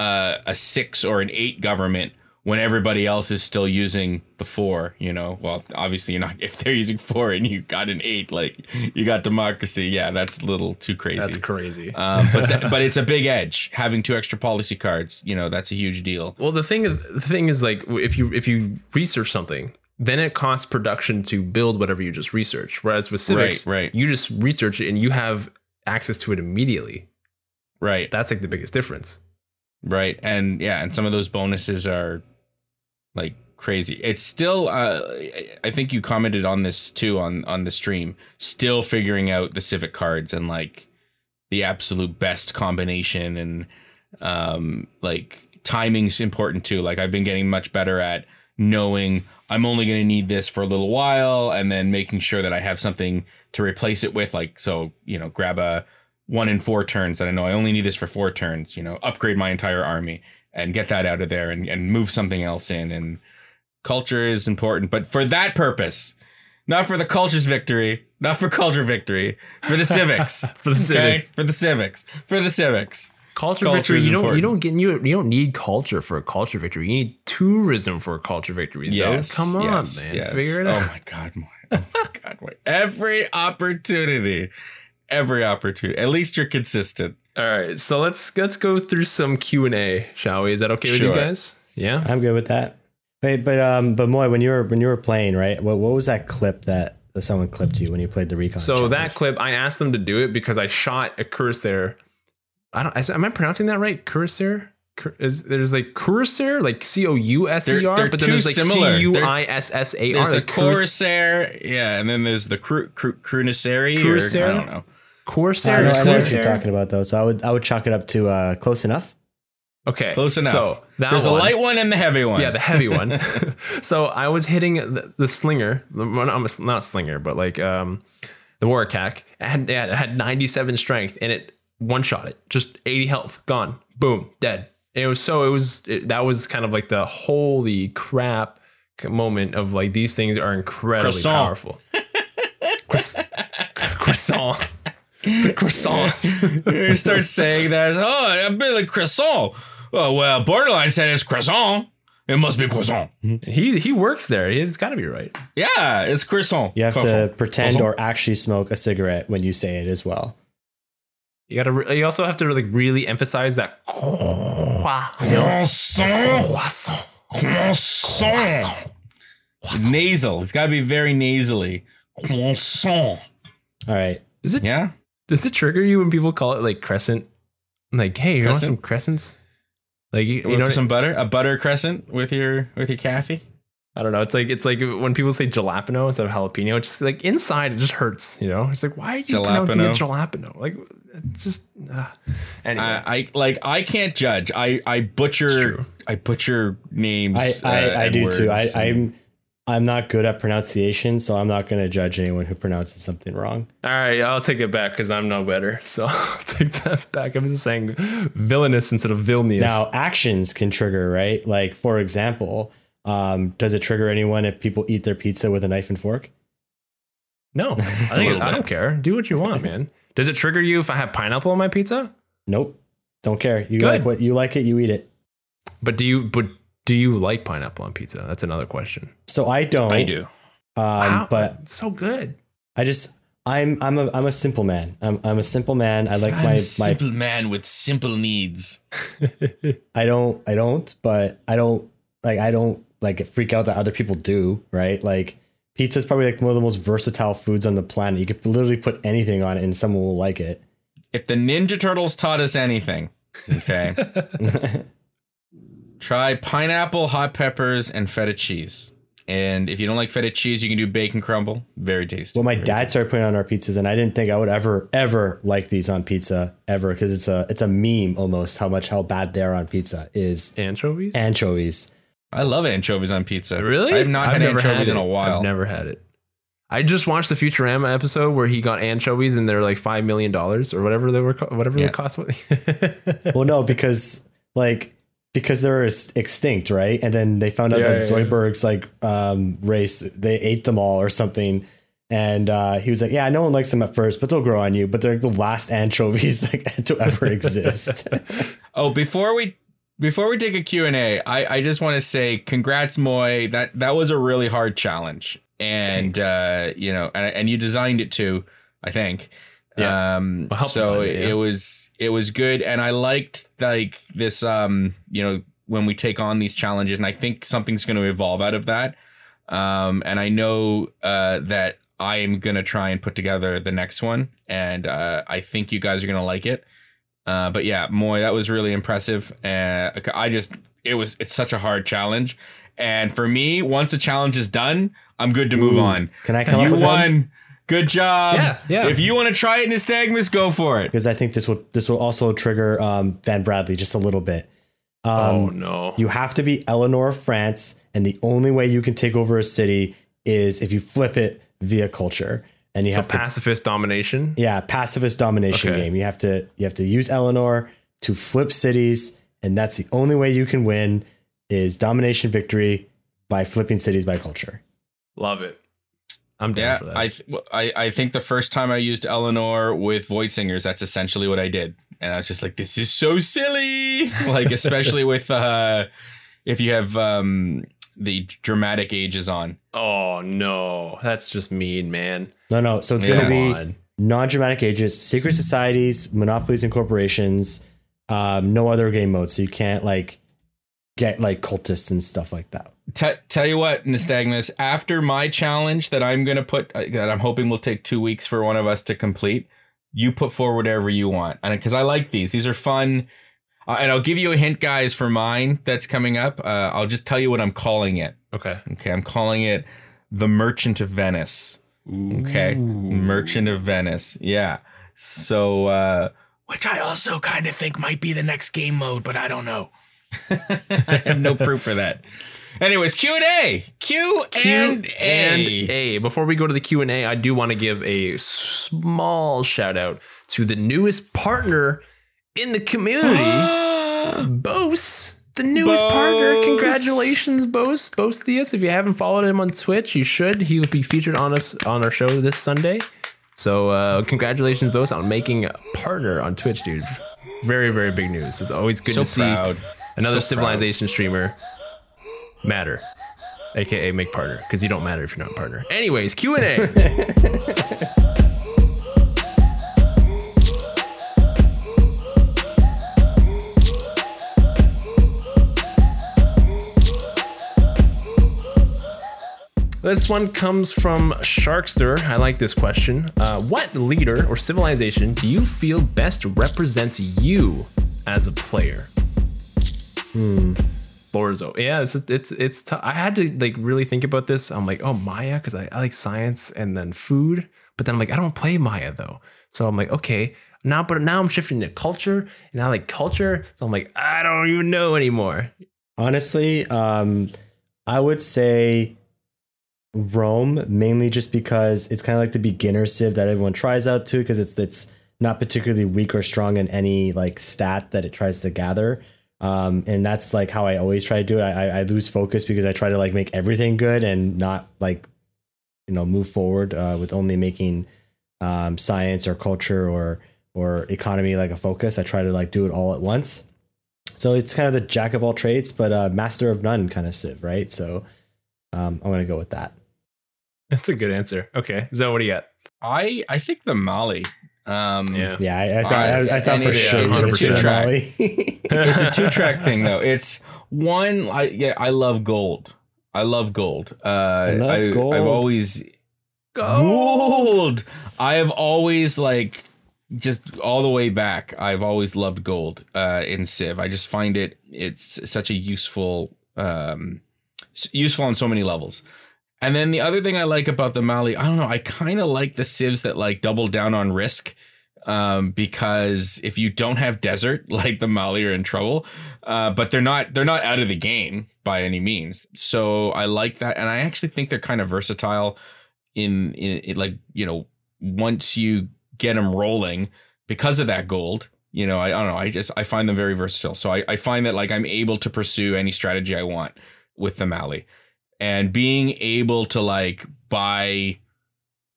uh, a six or an eight government when everybody else is still using the four, you know, well, obviously you're not, if they're using four and you got an eight, like you got democracy. Yeah, that's a little too crazy. That's crazy. um, but, but it's a big edge having two extra policy cards, you know, that's a huge deal. Well, the thing is, the thing is like if you if you research something, then it costs production to build whatever you just researched. Whereas with civics, Right, right. you just research it and you have access to it immediately. Right. That's like the biggest difference. Right. And yeah, and some of those bonuses are like crazy. It's still uh I- think you commented on this too on on the stream. Still figuring out the civic cards and like the absolute best combination and um like timing's important too. Like I've been getting much better at knowing I'm only going to need this for a little while and then making sure that I have something to replace it with like so, you know, grab a one in four turns that I know I only need this for four turns, you know, upgrade my entire army and get that out of there and, and move something else in. And culture is important, but for that purpose, not for the culture's victory, not for culture victory, for the civics. For the civics. For the civics. For the civics. Culture, Culture victory. You don't. important. You don't get. You, you don't need culture for a culture victory. You need tourism for a culture victory. Yes. so come on, yes, man. yes. Figure it Oh out. my god, Moy. Oh my god. Every opportunity. Every opportunity. At least you're consistent. All right. So let's let's go through some Q and A, shall we? Is that okay with you guys? Yeah. I'm good with that. Wait, but um, but Moy, when you were when you were playing, right? What what was that clip that, that someone clipped you when you played the recon? So challenge? that clip, I asked them to do it because I shot a Cuirassier. I don't. I, am I pronouncing that right? Cuirassier. Cur- Is there's like Cuirassier, like C O U S E They're- R, they're but then there's like similar. C U I S S A There's the like Corsair, yeah, and then there's the Cru- Cru- Crunisseri. I don't know. Corsair. I know, I know what Corsair? you're talking about though. So I would I would chalk it up to uh, close enough. Okay, Close enough. So that there's one, a light one and the heavy one. Yeah, the heavy one. so I was hitting the, the slinger, the- well, not not slinger, but like um, the Warak'aq. It had, it had 97 strength and it one shot it, just 80 health, gone, boom, dead. And it was so it was it, that was kind of like the holy crap moment of like these things are incredibly Croissant. powerful. Croiss- croissant. It's the croissant. you start saying that. Oh, a bit been like croissant. Oh well, borderline said it's croissant. It must be croissant. Mm-hmm. he he works there. He's got to be right. Yeah, it's croissant. You have to pretend Croissant. or actually smoke a cigarette when you say it as well. You gotta. Re- you also have to like really emphasize that. croissant. Croissant. Croissant. It's nasal. It's got to be very nasally. Croissant. All right. Does it Yeah. Does it trigger you when people call it like crescent? I'm Like, hey, you want some crescents? Like you, you know, some butter, a butter crescent with your with your coffee. I don't know. It's like it's like when people say jalapeno instead of jalapeno. It's just like inside it just hurts. You know, it's like why are you pronouncing it jalapeno? Like it's just uh. anyway. I, I like I can't judge. I I butcher. I butcher names. I I, uh, I and do too. I, I'm I'm not good at pronunciation, so I'm not going to judge anyone who pronounces something wrong. All right, I'll take it back because I'm no better. So I'll take that back. I'm just saying villainous instead of villainous. Now, actions can trigger, right? Like, for example, um, does it trigger anyone if people eat their pizza with a knife and fork? no, I, think, I don't care. Do what you want, man. Does it trigger you if I have pineapple on my pizza? Nope. Don't care. You Good. like what you like it, you eat it. But do you? But do you like pineapple on pizza? That's another question. So I don't. I do. Um, Wow, but it's so good. I just I'm I'm a I'm a simple man. I'm I'm a simple man. I like I'm my a my simple man with simple needs. I don't I don't, but I don't like I don't like freak out that other people do, right? Like pizza is probably like one of the most versatile foods on the planet. You could literally put anything on it and someone will like it. If the Ninja Turtles taught us anything, okay, try pineapple, hot peppers, and feta cheese. And if you don't like feta cheese, you can do bacon crumble. Very tasty. Well, my Very dad started putting on our pizzas, and I didn't think I would ever, ever like these on pizza ever because it's a it's a meme almost how much how bad they are on pizza is Anchovies? anchovies. I love anchovies on pizza. really? I have not I've had never anchovies had in a while. I've never had it. I just watched the Futurama episode where he got anchovies and they're like five million dollars or whatever they were, co- whatever Yeah. they cost. Well, no, because like because they were ex- extinct, right? And then they found out Yeah, that yeah, yeah. Like um, race they ate them all or something. And uh, he was like, "Yeah, no one likes them at first, but they'll grow on you. But they're like the last anchovies like to ever exist." Oh, before we before we take a Q&A, I, I just want to say congrats, Moy. That that was a really hard challenge. And, uh, you know, and, and you designed it too, I think. Yeah. Um, Well, so it, yeah. it was it was good, and I liked like this. Um, you know, when we take on these challenges, and I think something's going to evolve out of that. Um, and I know uh, that I am going to try and put together the next one, and uh, I think you guys are going to like it. Uh, but yeah, Moy, that was really impressive. Uh, I just, it was, it's such a hard challenge. And for me, once a challenge is done, I'm good to move Ooh. on. Can I come up You with one? Won. Good job. Yeah, yeah. If you want to try it in Nystagmus, go for it. because I think this will this will also trigger um, Van Bradley just a little bit. Um, oh no. You have to be Eleanor of France, and the only way you can take over a city is if you flip it via culture, and you so have to pacifist domination. yeah pacifist domination Okay. game. You have to you have to use Eleanor to flip cities, and that's the only way you can win is domination victory by flipping cities by culture. Love it. I'm down Yeah, for that. I, th- I I think the first time I used Eleanor with Void Singers, that's essentially what I did, and I was just like, "This is so silly!" Like especially with uh, if you have um the dramatic ages on. oh no, that's just mean, man. No, no. So it's Yeah. going to be on. non-dramatic ages, secret societies, monopolies, and corporations. Um, no other game mode, so you can't like get like cultists and stuff like that. T- tell you what, Nystagmus, after my challenge that I'm gonna put, uh, that I'm hoping will take two weeks for one of us to complete, you put forward whatever you want, and because I like these, these are fun. Uh, and I'll give you a hint, guys, for mine that's coming up. Uh, I'll just tell you what I'm calling it. Okay. Okay, I'm calling it the Merchant of Venice. Okay, Merchant of Venice. Yeah. So, uh, which I also kind of think might be the next game mode, but I don't know. I have no proof for that. Anyways, Q and A, Q and A. Before we go to the Q and A, I do want to give a small shout out to the newest partner in the community, Bose. The newest partner. Congratulations, Bose. Bose Theus. If you haven't followed him on Twitch, you should. He will be featured on us on our show this Sunday. So uh, congratulations, Bose, on making a partner on Twitch, dude. Very, very big news. It's always good So to see proud. Another So proud. civilization streamer matter aka make partner because you don't matter if you're not a partner anyways q&a This one comes from Sharkster. I like this question. Uh, what leader or civilization do you feel best represents you as a player? Lorzo. Yeah, it's it's it's. T- I had to like really think about this. I'm like, oh Maya, because I, I like science and then food. But then I'm like, I don't play Maya though. So I'm like, okay, now but now I'm shifting to culture, and I like culture. So I'm like, I don't even know anymore. Honestly, um, I would say Rome mainly just because it's kind of like the beginner civ that everyone tries out to because it's it's not particularly weak or strong in any like stat that it tries to gather. Um, and that's like how I always try to do it. I, I- I lose focus because I try to like make everything good and not like you know move forward uh, with only making um, science or culture or or economy like a focus. I try to like do it all at once. So it's kind of the jack of all trades, but uh, master of none kind of civ, right? So um, I'm gonna go with that. That's a good answer. Okay, Zoe, what do you got? I I think the Mali. Um, Yeah. Yeah, I, I thought I, I thought and for it's- sure it's it a two track. It's a two track thing though. It's one. I yeah, I love gold. I love gold. Uh, I love gold. I've always gold. I have always like just all the way back. I've always loved gold uh, in Civ. I just find it it's such a useful um, useful on so many levels. And then the other thing I like about the Mali, I don't know, I kind of like the civs that like double down on risk. Um, because if you don't have desert, like the Mali are in trouble. Uh, but they're not they're not out of the game by any means. So I like that, and I actually think they're kind of versatile. In, in, in like you know, once you get them rolling, because of that gold, you know, I, I don't know. I just I find them very versatile. So I, I find that like I'm able to pursue any strategy I want with the Mali, and being able to like buy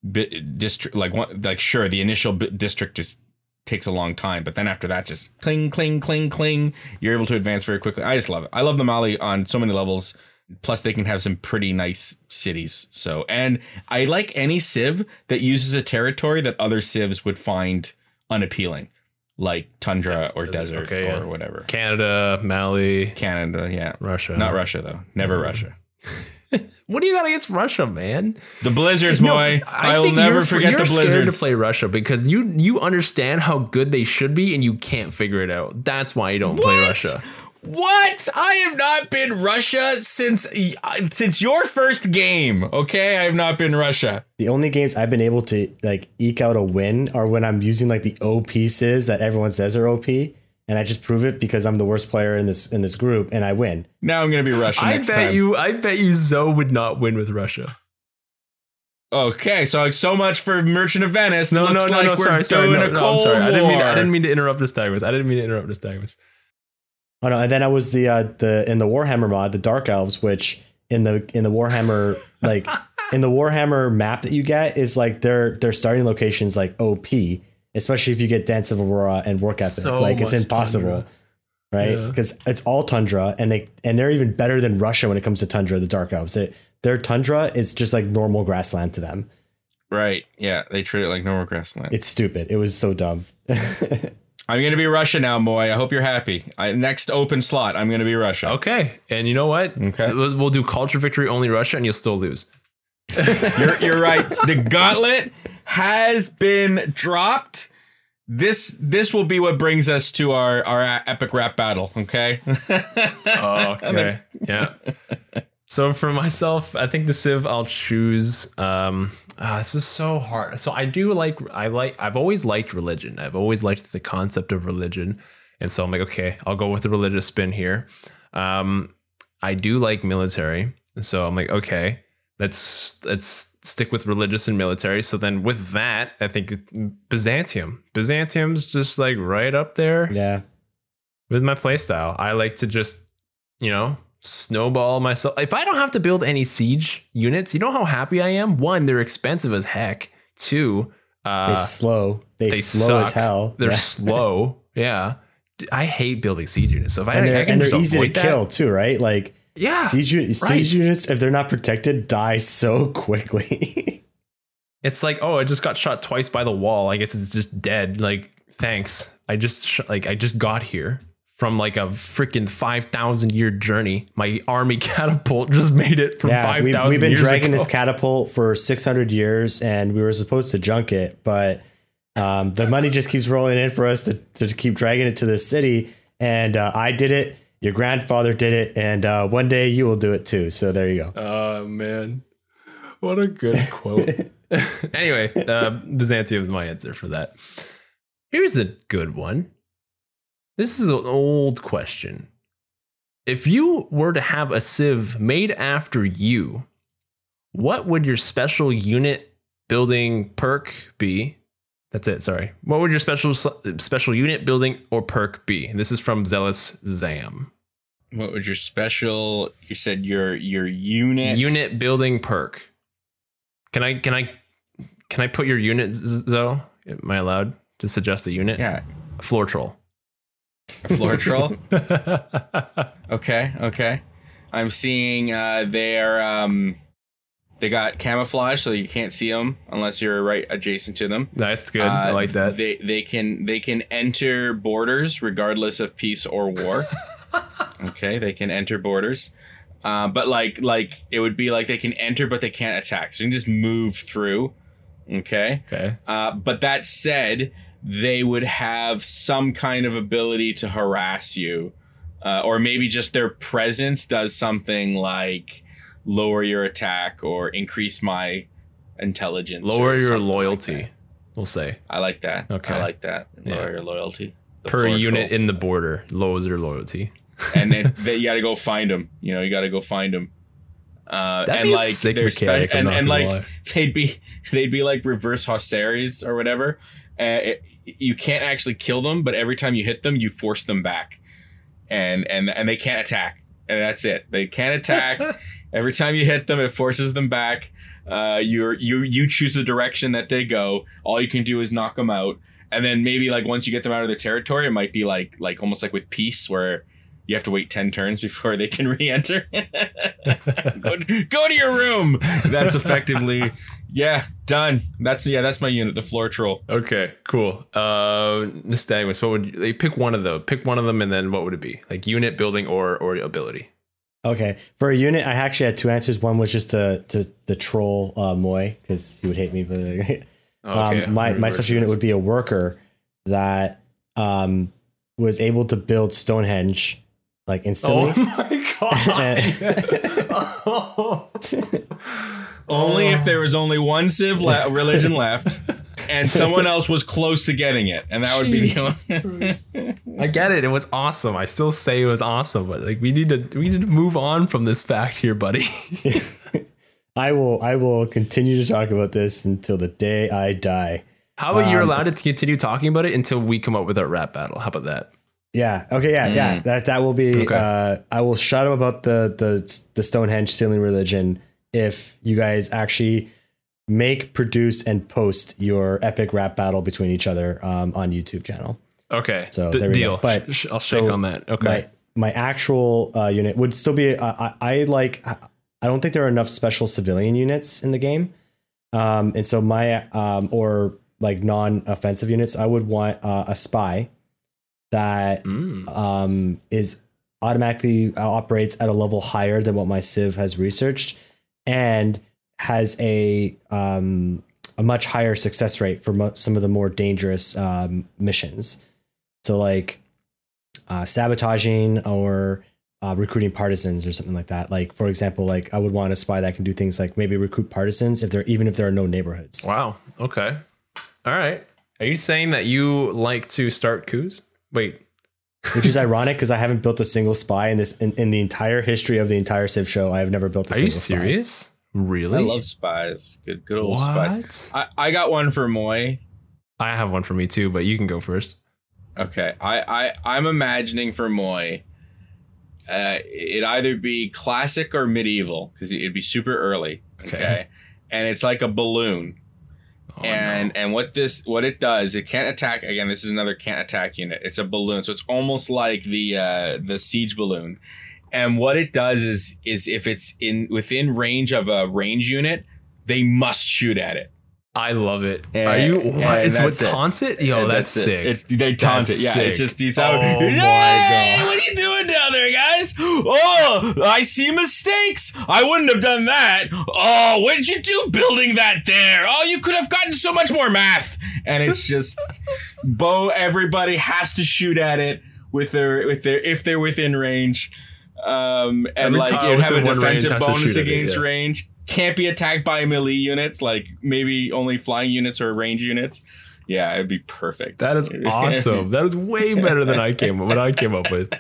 bit district like one like sure the initial bit district just takes a long time. But then after that, just cling, cling, cling, cling. You're able to advance very quickly. I just love it. I love the Mali on so many levels. Plus, they can have some pretty nice cities. So, and I like any Civ that uses a territory that other Civs would find unappealing, like tundra or Desert, desert okay, or yeah. whatever. Canada, Mali, Canada, yeah. Russia. Not Russia though. Never mm. Russia. What do you got against Russia, man? The blizzards, No, boy. I, will never you're- forget you're the scared blizzards. to play Russia because you you understand how good they should be and you can't figure it out. That's why you don't play Russia. What? I have not been Russia since uh, since your first game. Okay, I have not been Russia. The only games I've been able to like eke out a win are when I'm using like the OP civs that everyone says are OP, and I just prove it because I'm the worst player in this in this group, and I win. Now I'm gonna be Russian I next bet time. you I bet you Zoe would not win with Russia. Okay, so so much for Merchant of Venice. No, Looks no, no, like no, we're sorry, sorry, doing no, no, I'm Cold sorry. I didn't mean to, I War. didn't mean to interrupt Nystagmus. I didn't mean to interrupt Nystagmus. Oh no, and then I was the uh, the in the Warhammer mod, the Dark Elves, which in the in the Warhammer like in the Warhammer map that you get is like their their starting locations like OP, especially if you get Dance of Aurora and Work Ethic. So like it's impossible. tundra. Right? Yeah. Because it's all tundra and they and they're even better than Russia when it comes to tundra, the Dark Elves. They, their tundra is just like normal grassland to them. Right. Yeah, they treat it like normal grassland. It's stupid. It was so dumb. I'm gonna be Russia now, boy. I hope you're happy. I, next open slot, I'm gonna be Russia. Okay. And you know what? Okay. We'll, we'll do culture victory only Russia and you'll still lose. You're you're right. The gauntlet has been dropped. This this will be what brings us to our our epic rap battle. Okay. Oh, okay. yeah. So for myself, I think the Civ I'll choose. Um, ah, this is so hard. So I do like I like I've always liked religion. I've always liked the concept of religion, and so I'm like, okay, I'll go with the religious spin here. Um, I do like military, so I'm like, okay, let's let's stick with religious and military. So then with that, I think Byzantium. Byzantium's just like right up there yeah. with my playstyle. I like to just, you know, snowball myself. If I don't have to build any siege units, you know how happy I am? One, they're expensive as heck. Two, They uh, slow. They, they slow as hell. they're Yeah. slow. Yeah. I hate building siege units. So if I, and I they're, can and they're easy to that- kill too, right? Like Yeah. siege, uni- right. siege units, if they're not protected, die so quickly. It's like, oh, I just got shot twice by the wall. I guess it's just dead. Like, thanks. I just sh- like I just got here from like a freaking five thousand year journey. My army catapult just made it from yeah, five we've, we've been years dragging ago. this catapult for 600 years, and we were supposed to junk it, but um, the money just keeps rolling in for us to, to keep dragging it to the city. And uh, I did it. Your grandfather did it, and uh, one day you will do it too. So there you go. Oh man, what a good quote. anyway, uh, Byzantium is my answer for that. Here's a good one. This is an old question. If you were to have a civ made after you, what would your special unit building perk be? That's it. Sorry. What would your special special unit building or perk be? And this is from Zealous Zam. What was your special? You said your your unit Unit building perk. Can I can I can I put your unit Zoe? Am I allowed to suggest a unit? Yeah, Floor troll. a floor troll. Okay, okay. I'm seeing uh, they're um, they got camouflage, so you can't see them unless you're right adjacent to them. That's good. I Uh, like that. They they can they can enter borders regardless of peace or war. okay, they can enter borders. Uh, but like like it would be like they can enter but they can't attack. So you can just move through. Okay. okay. Uh, but that said, they would have some kind of ability to harass you. Uh, or maybe just their presence does something like lower your attack or increase my intelligence. Lower your something like loyalty. we'll say I like that. Okay. I like that. Lower Yeah. your loyalty. The per unit troll. in the border lowers your loyalty. And then they, you got to go find them. You know, you got to go find them. Uh, That'd and be like sick they're I'm and, and like lie. they'd be they'd be like reverse Hosseries or whatever. Uh, it, you can't actually kill them, but every time you hit them, you force them back, and and and they can't attack, and that's it. They can't attack. every time you hit them, it forces them back. Uh, you're you you choose the direction that they go. All you can do is knock them out, and then maybe like once you get them out of their territory, it might be like like almost like with peace where you have to wait 10 turns before they can re-enter go, go to your room that's effectively yeah done that's yeah that's my unit the floor troll Okay, cool. Uh, Nystagmus, what would you, they pick one of them? Pick one of them, and then what would it be? Like unit, building, or or ability? Okay, for a unit, I actually had two answers. One was just to to the troll uh, Moy because he would hate me. But Okay, um, my my special unit would be a worker that um, was able to build Stonehenge like instantly. Oh my god! only if there was only one civ le- religion left and someone else was close to getting it and that would be the only I get it. It was awesome. I still say it was awesome, but like we need to we need to move on from this fact here, buddy. I will I will continue to talk about this until the day I die. How about you're Um, allowed to continue talking about it until we come up with our rap battle? How about that? Yeah. Okay. Yeah. Yeah. That that will be. Okay. Uh, I will shut up about the the the Stonehenge stealing religion if you guys actually make, produce, and post your epic rap battle between each other um, on YouTube channel. Okay, So D- there we go. deal. But- Sh- I'll shake so on that. Okay. My my actual uh, unit would still be. Uh, I, I like. I don't think there are enough special civilian units in the game, um, and so my um, or like non-offensive units. I would want uh, a spy that Mm. um, is automatically uh, operates at a level higher than what my Civ has researched, and has a um, a much higher success rate for mo- some of the more dangerous um, missions. So like uh, sabotaging or uh, recruiting partisans or something like that. Like for example, like I would want a spy that can do things like maybe recruit partisans if there even if there are no neighborhoods. Wow. Okay. All right. Are you saying that you like to start coups? Wait. which is ironic because I haven't built a single spy in this in, in the entire history of the entire Civ show. I have never built a Are you single serious? Really? i love spies good good old spies what? I, I got one for moy I have one for me too, but you can go first. Okay, I, I I'm imagining for Moy, uh, it'd either be classic or medieval because it'd be super early. Okay. Okay. and it's like a balloon, Oh, and and what this what it does, it can't attack. Again, this is another can't attack unit. It's a balloon, so it's almost like the uh, the siege balloon. And what it does is is if it's in within range of a range unit, they must shoot at it. I love it. Yeah, Are you? What? it's what it. taunts it? Yo, And that's, it. sick. It- they taunt it. Yeah, sick. it's just these out. Oh my Hey, God. what are you doing down there, guys? Oh, I see mistakes. I wouldn't have done that. Oh, what did you do building that there? Oh, you could have gotten so much more math. And it's just, Bo. Everybody has to shoot at it with their with their if they're within range. Um, and Every like it'd have a within one range defensive bonus at it, against yeah. range. Can't be attacked by melee units, like maybe only flying units or range units. Yeah, it'd be perfect. That is awesome. That is way better than I came what I came up with.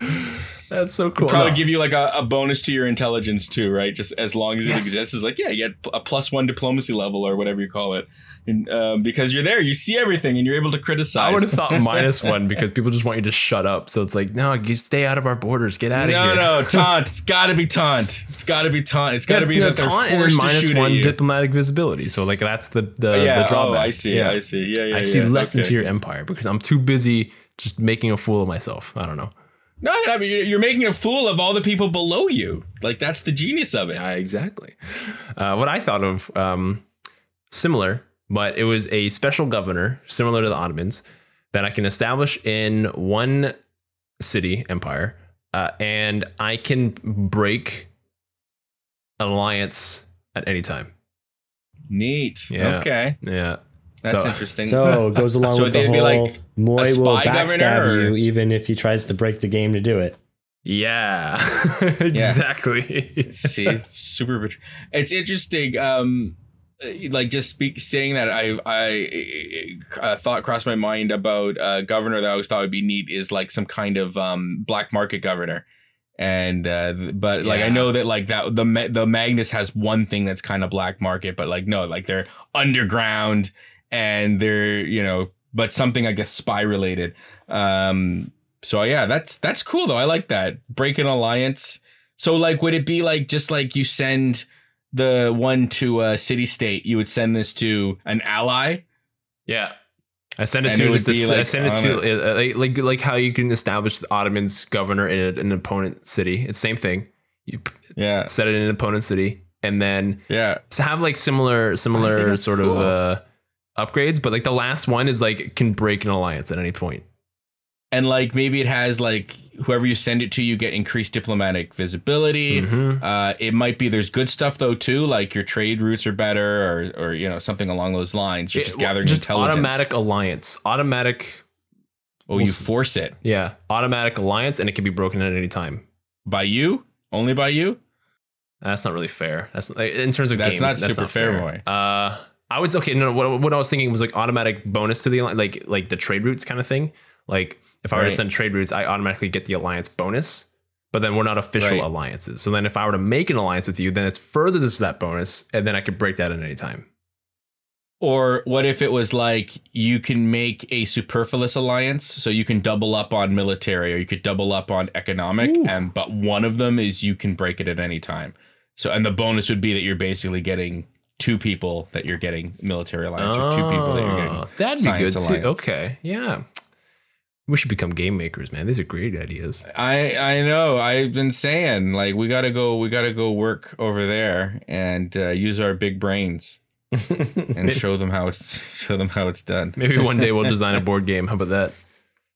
That's so cool. probably No. give you like a, a bonus to your intelligence too, right? Just as long as it exists, is like yeah, you get a plus one diplomacy level or whatever you call it, and, um, because you're there, you see everything, and you're able to criticize. I would have thought minus one because people just want you to shut up. So it's like, no, you stay out of our borders. Get out of no, here. no, taunt. It's got to be taunt. It's got to be taunt. It's got to be Yeah, that they're taunt and forced then to shoot one diplomatic visibility. So like that's the the, yeah, the drawback. oh, I see. Yeah. I see. Yeah, yeah. I see yeah. less okay. into your empire because I'm too busy just making a fool of myself. I don't know. No, I mean, you're- you're making a fool of all the people below you. Like that's the genius of it. Yeah, exactly. Uh, what I thought of um, similar, but it was a special governor similar to the Ottomans that I can establish in one city empire, uh, and I can break an alliance at any time. Neat. Yeah. Okay, Yeah, that's So- interesting. So it goes along So with the whole like Moy will backstab or- you even if he tries to break the game to do it. yeah, exactly. See, super. bet- It's interesting. Um, like just speak saying that I I uh, thought crossed my mind about uh, governor that I always thought would be neat is like some kind of um black market governor. And uh, but like I know that like that the the Magnus has one thing that's kind of black market, but like no, like they're underground and they're you know, but something I guess spy related. Um, so yeah, that's that's cool though. I like that break an alliance. So like, would it be like just like you send the one to a city state, you would send this to an ally? Yeah. I send it And to it just this, be I like send it to uh, like, like like how you can establish the Ottoman's governor in an opponent city. It's same thing. You Yeah. set it in an opponent city, and then Yeah. to have like similar similar sort cool. of uh, upgrades. But like the last one is like can break an alliance at any point. And like maybe it has like whoever you send it to, you get increased diplomatic visibility. Mhm. Uh, it might be there's good stuff though too, like your trade routes are better, or or you know something along those lines. You're It- just gathering just intelligence. automatic alliance, automatic. Oh, you force it Yeah, automatic alliance, and it can be broken at any time. by you, only by you. That's not really fair. That's in terms of That's game, not super fair, Moy. Uh, I would okay. No, no, what, what I was thinking was like automatic bonus to the like like the trade routes kind of thing. Like if I were Right. to send trade routes, I automatically get the alliance bonus. But then we're not official Right. alliances. So then if I were to make an alliance with you, then it's further this that bonus, and then I could break that at any time. Or what if it was like you can make a superfluous alliance, so you can double up on military, or you could double up on economic, and but one of them is you can break it at any time. So and the bonus would be that you're basically getting two people that you're getting military alliance, or two people that you're getting. Oh, That'd be good science too. alliance. Okay, yeah. We should become game makers, man. These are great ideas. I I know. I've been saying like we gotta go. We gotta go work over there and uh, use our big brains and show them how it's show them how it's done. Maybe one day we'll design a board game. How about that?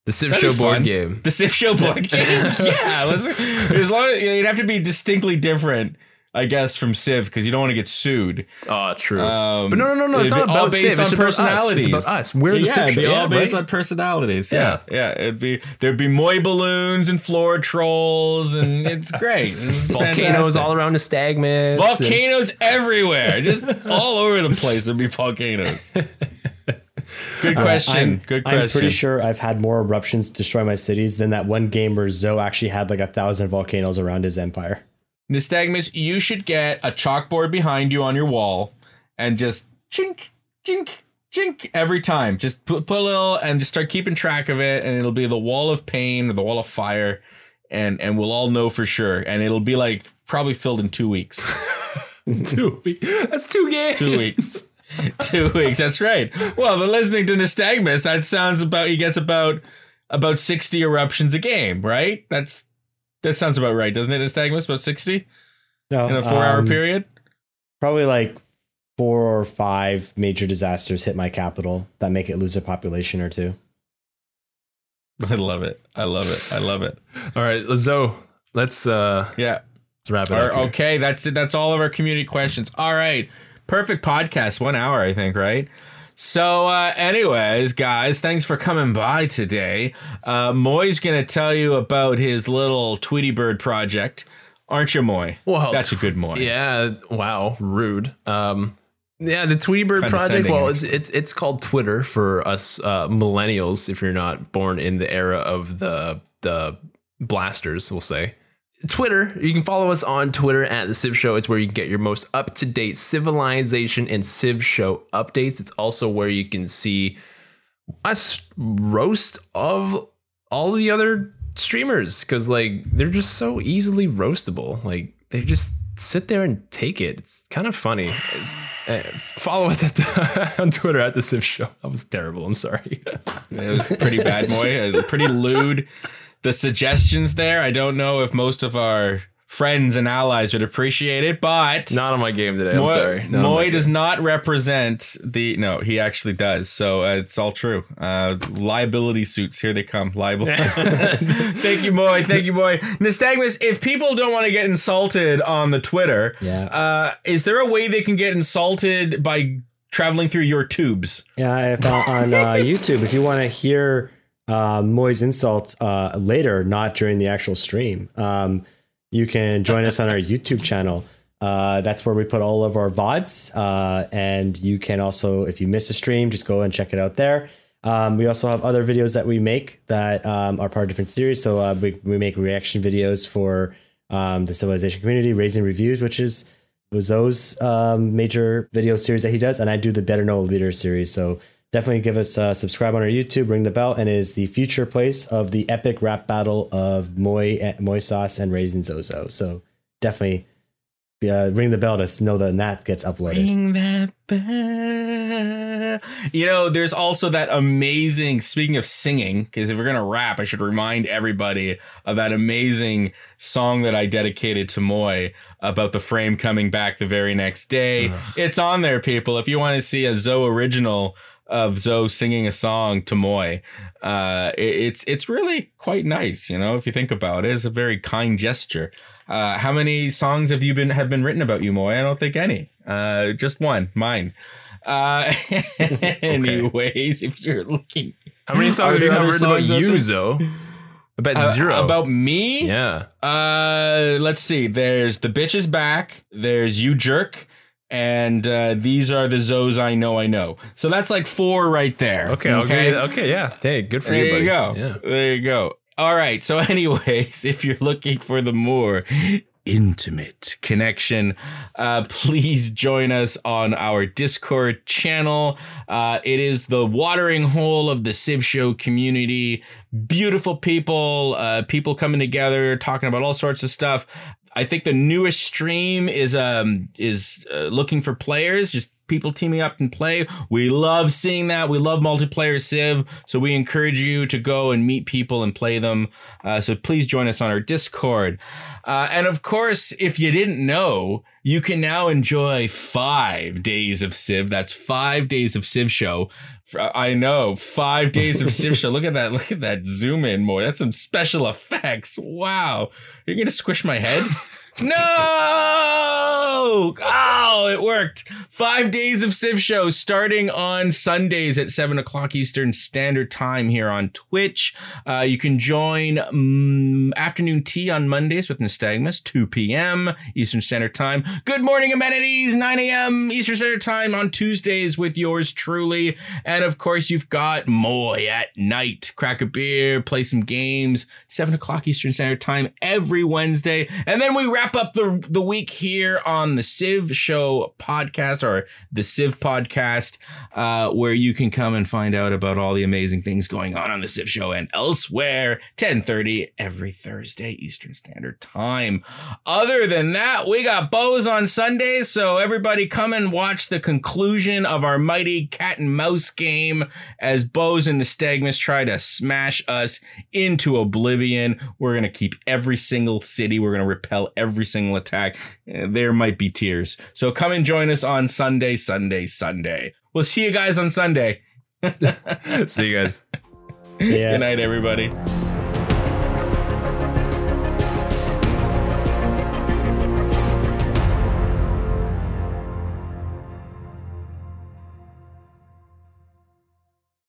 The Civ That'd Show board game. The Civ Show board game. yeah, let's, as long as you'd have to be distinctly different, I guess, from Civ because you don't want to get sued. Oh, true. Um, but no, no, no, no. It's not about all based Civ. on It's about us. personalities. It's about us. We're the yeah, Civ it'd be all based right? on personalities. Yeah. yeah, It'd be there'd be moy balloons and floor trolls, and it's great. It's volcanoes fantastic. all around Nystagmus. Volcanoes everywhere, just all over the place. There'd be volcanoes. Good question. I'm, Good question. I'm pretty sure I've had more eruptions destroy my cities than that one game where Zoe actually had like a thousand volcanoes around his empire. Nystagmus, you should get a chalkboard behind you on your wall and just chink, chink, chink every time. Just put, put a little and just start keeping track of it, and it'll be the wall of pain or the wall of fire, and and we'll all know for sure. And it'll be like probably filled in two weeks. two. weeks. That's two games. Two weeks. two weeks. That's right. Well, but listening to Nystagmus, that sounds about he gets about about sixty eruptions a game, right? That's that sounds about right, doesn't it? Nystagmus about sixty No, in a four hour um, period. Probably like four or five major disasters hit my capital that make it lose a population or two. I love it. I love it. I love it. All right, Zoe. Let's uh Yeah. let's wrap it Or- up. here. okay, that's it. That's all of our community questions. All right. Perfect podcast. One hour, I think, right? So, uh, anyways, guys, thanks for coming by today. Uh, Moy's going to tell you about his little Tweety Bird project. Aren't you, Moy? Well, That's a good Moy. Yeah. Wow. Rude. Um. Yeah, the Tweety Bird project. Well, it's it's it's called Twitter for us uh, millennials. If you're not born in the era of the the blasters, we'll say. Twitter. You can follow us on Twitter at the Civ Show. It's where you can get your most up to date civilization and Civ Show updates. It's also where you can see us roast of all the other streamers because like they're just so easily roastable. Like they just sit there and take it. It's kind of funny. Uh, follow us at the, on Twitter at the Civ Show. That was terrible. I'm sorry. It was pretty bad, Moy. Pretty lewd. The suggestions there, I don't know if most of our friends and allies would appreciate it, but Not on my game today. I'm Moy, sorry. Not on my Moy game. does not represent the. No, he actually does. So uh, it's all true. Uh, liability suits. Here they come. Liable. Thank you, Moy. Thank you, Moy. Nystagmus, if people don't want to get insulted on the Twitter, Yeah. uh, is there a way they can get insulted by traveling through your tubes? Yeah, if, uh, on uh, YouTube, if you want to hear uh, Moy's insult uh, later, not during the actual stream, um, you can join us on our YouTube channel. Uh, that's where we put all of our VODs. Uh, and you can also, if you miss a stream, just go and check it out there. Um, we also have other videos that we make that um, are part of different series. So uh, we, we make reaction videos for um, the Civilization community, Raising Reviews, which is was um, major video series that he does, and I do the Better Know Leader series. So definitely give us uh, subscribe on our YouTube, ring the bell, and is the future place of the epic rap battle of Moy, Moy Sauce and Raisin Zozo. So definitely uh, ring the bell to know that that gets uploaded. Ring that bell. You know, there's also that amazing, speaking of singing, because if we're going to rap, I should remind everybody of that amazing song that I dedicated to Moy about the frame coming back the very next day. It's on there, people. If you want to see a Zoe original of Zoe singing a song to Moy, uh, it- it's it's really quite nice. You know, if you think about it, it's a very kind gesture. Uh, how many songs have you been have been written about you, Moy? I don't think any. Uh, just one, mine. Uh, anyways, if you're looking How many songs have you have written about you. Zoe? I bet uh, zero. about me, yeah. Uh, let's see. There's the bitch is back. There's you jerk, and uh, these are the Zoes I know I know. So that's like four right there. Okay. Okay. Okay. Yeah. Hey, good for There you, you, buddy. go. Yeah. There you go. All right. So, anyways, if you're looking for the more intimate connection, uh, please join us on our Discord channel. Uh, it is the watering hole of the Civ Show community. Beautiful people, uh, people coming together, talking about all sorts of stuff. I think the newest stream is um is uh, looking for players, just people teaming up and play. We love seeing that. We love multiplayer Civ, so we encourage you to go and meet people and play them. Uh, so please join us on our Discord. Uh, and of course, if you didn't know, you can now enjoy five days of Civ. That's five days of Civ show. I know five days of Civ show. Look at that! Look at that zoom in, boy. That's some special effects. Wow, you're gonna squish my head. No! Oh, it worked. Five days of Civ Show starting on Sundays at 7 o'clock Eastern Standard Time here on Twitch. Uh, you can join um, afternoon tea on Mondays with Nystagmus, 2 p.m. Eastern Standard Time. Good morning amenities, 9 a.m. Eastern Standard Time on Tuesdays with yours truly. And of course, you've got Moy at night. Crack a beer, play some games, 7 o'clock Eastern Standard Time every Wednesday. And then we wrap up the, the week here on the Civ Show podcast or the Civ podcast, uh, where you can come and find out about all the amazing things going on on the Civ Show and elsewhere. 10:30 every Thursday Eastern Standard Time. Other than that, we got Bose on Sundays, so everybody come and watch the conclusion of our mighty cat and mouse game as Bose and Nystagmus try to smash us into oblivion. We're gonna keep every single city. We're gonna repel every single attack. Uh, There might be tears. So come and join us on Sunday, Sunday, Sunday. We'll see you guys on Sunday. See you guys. Yeah. Good night, everybody.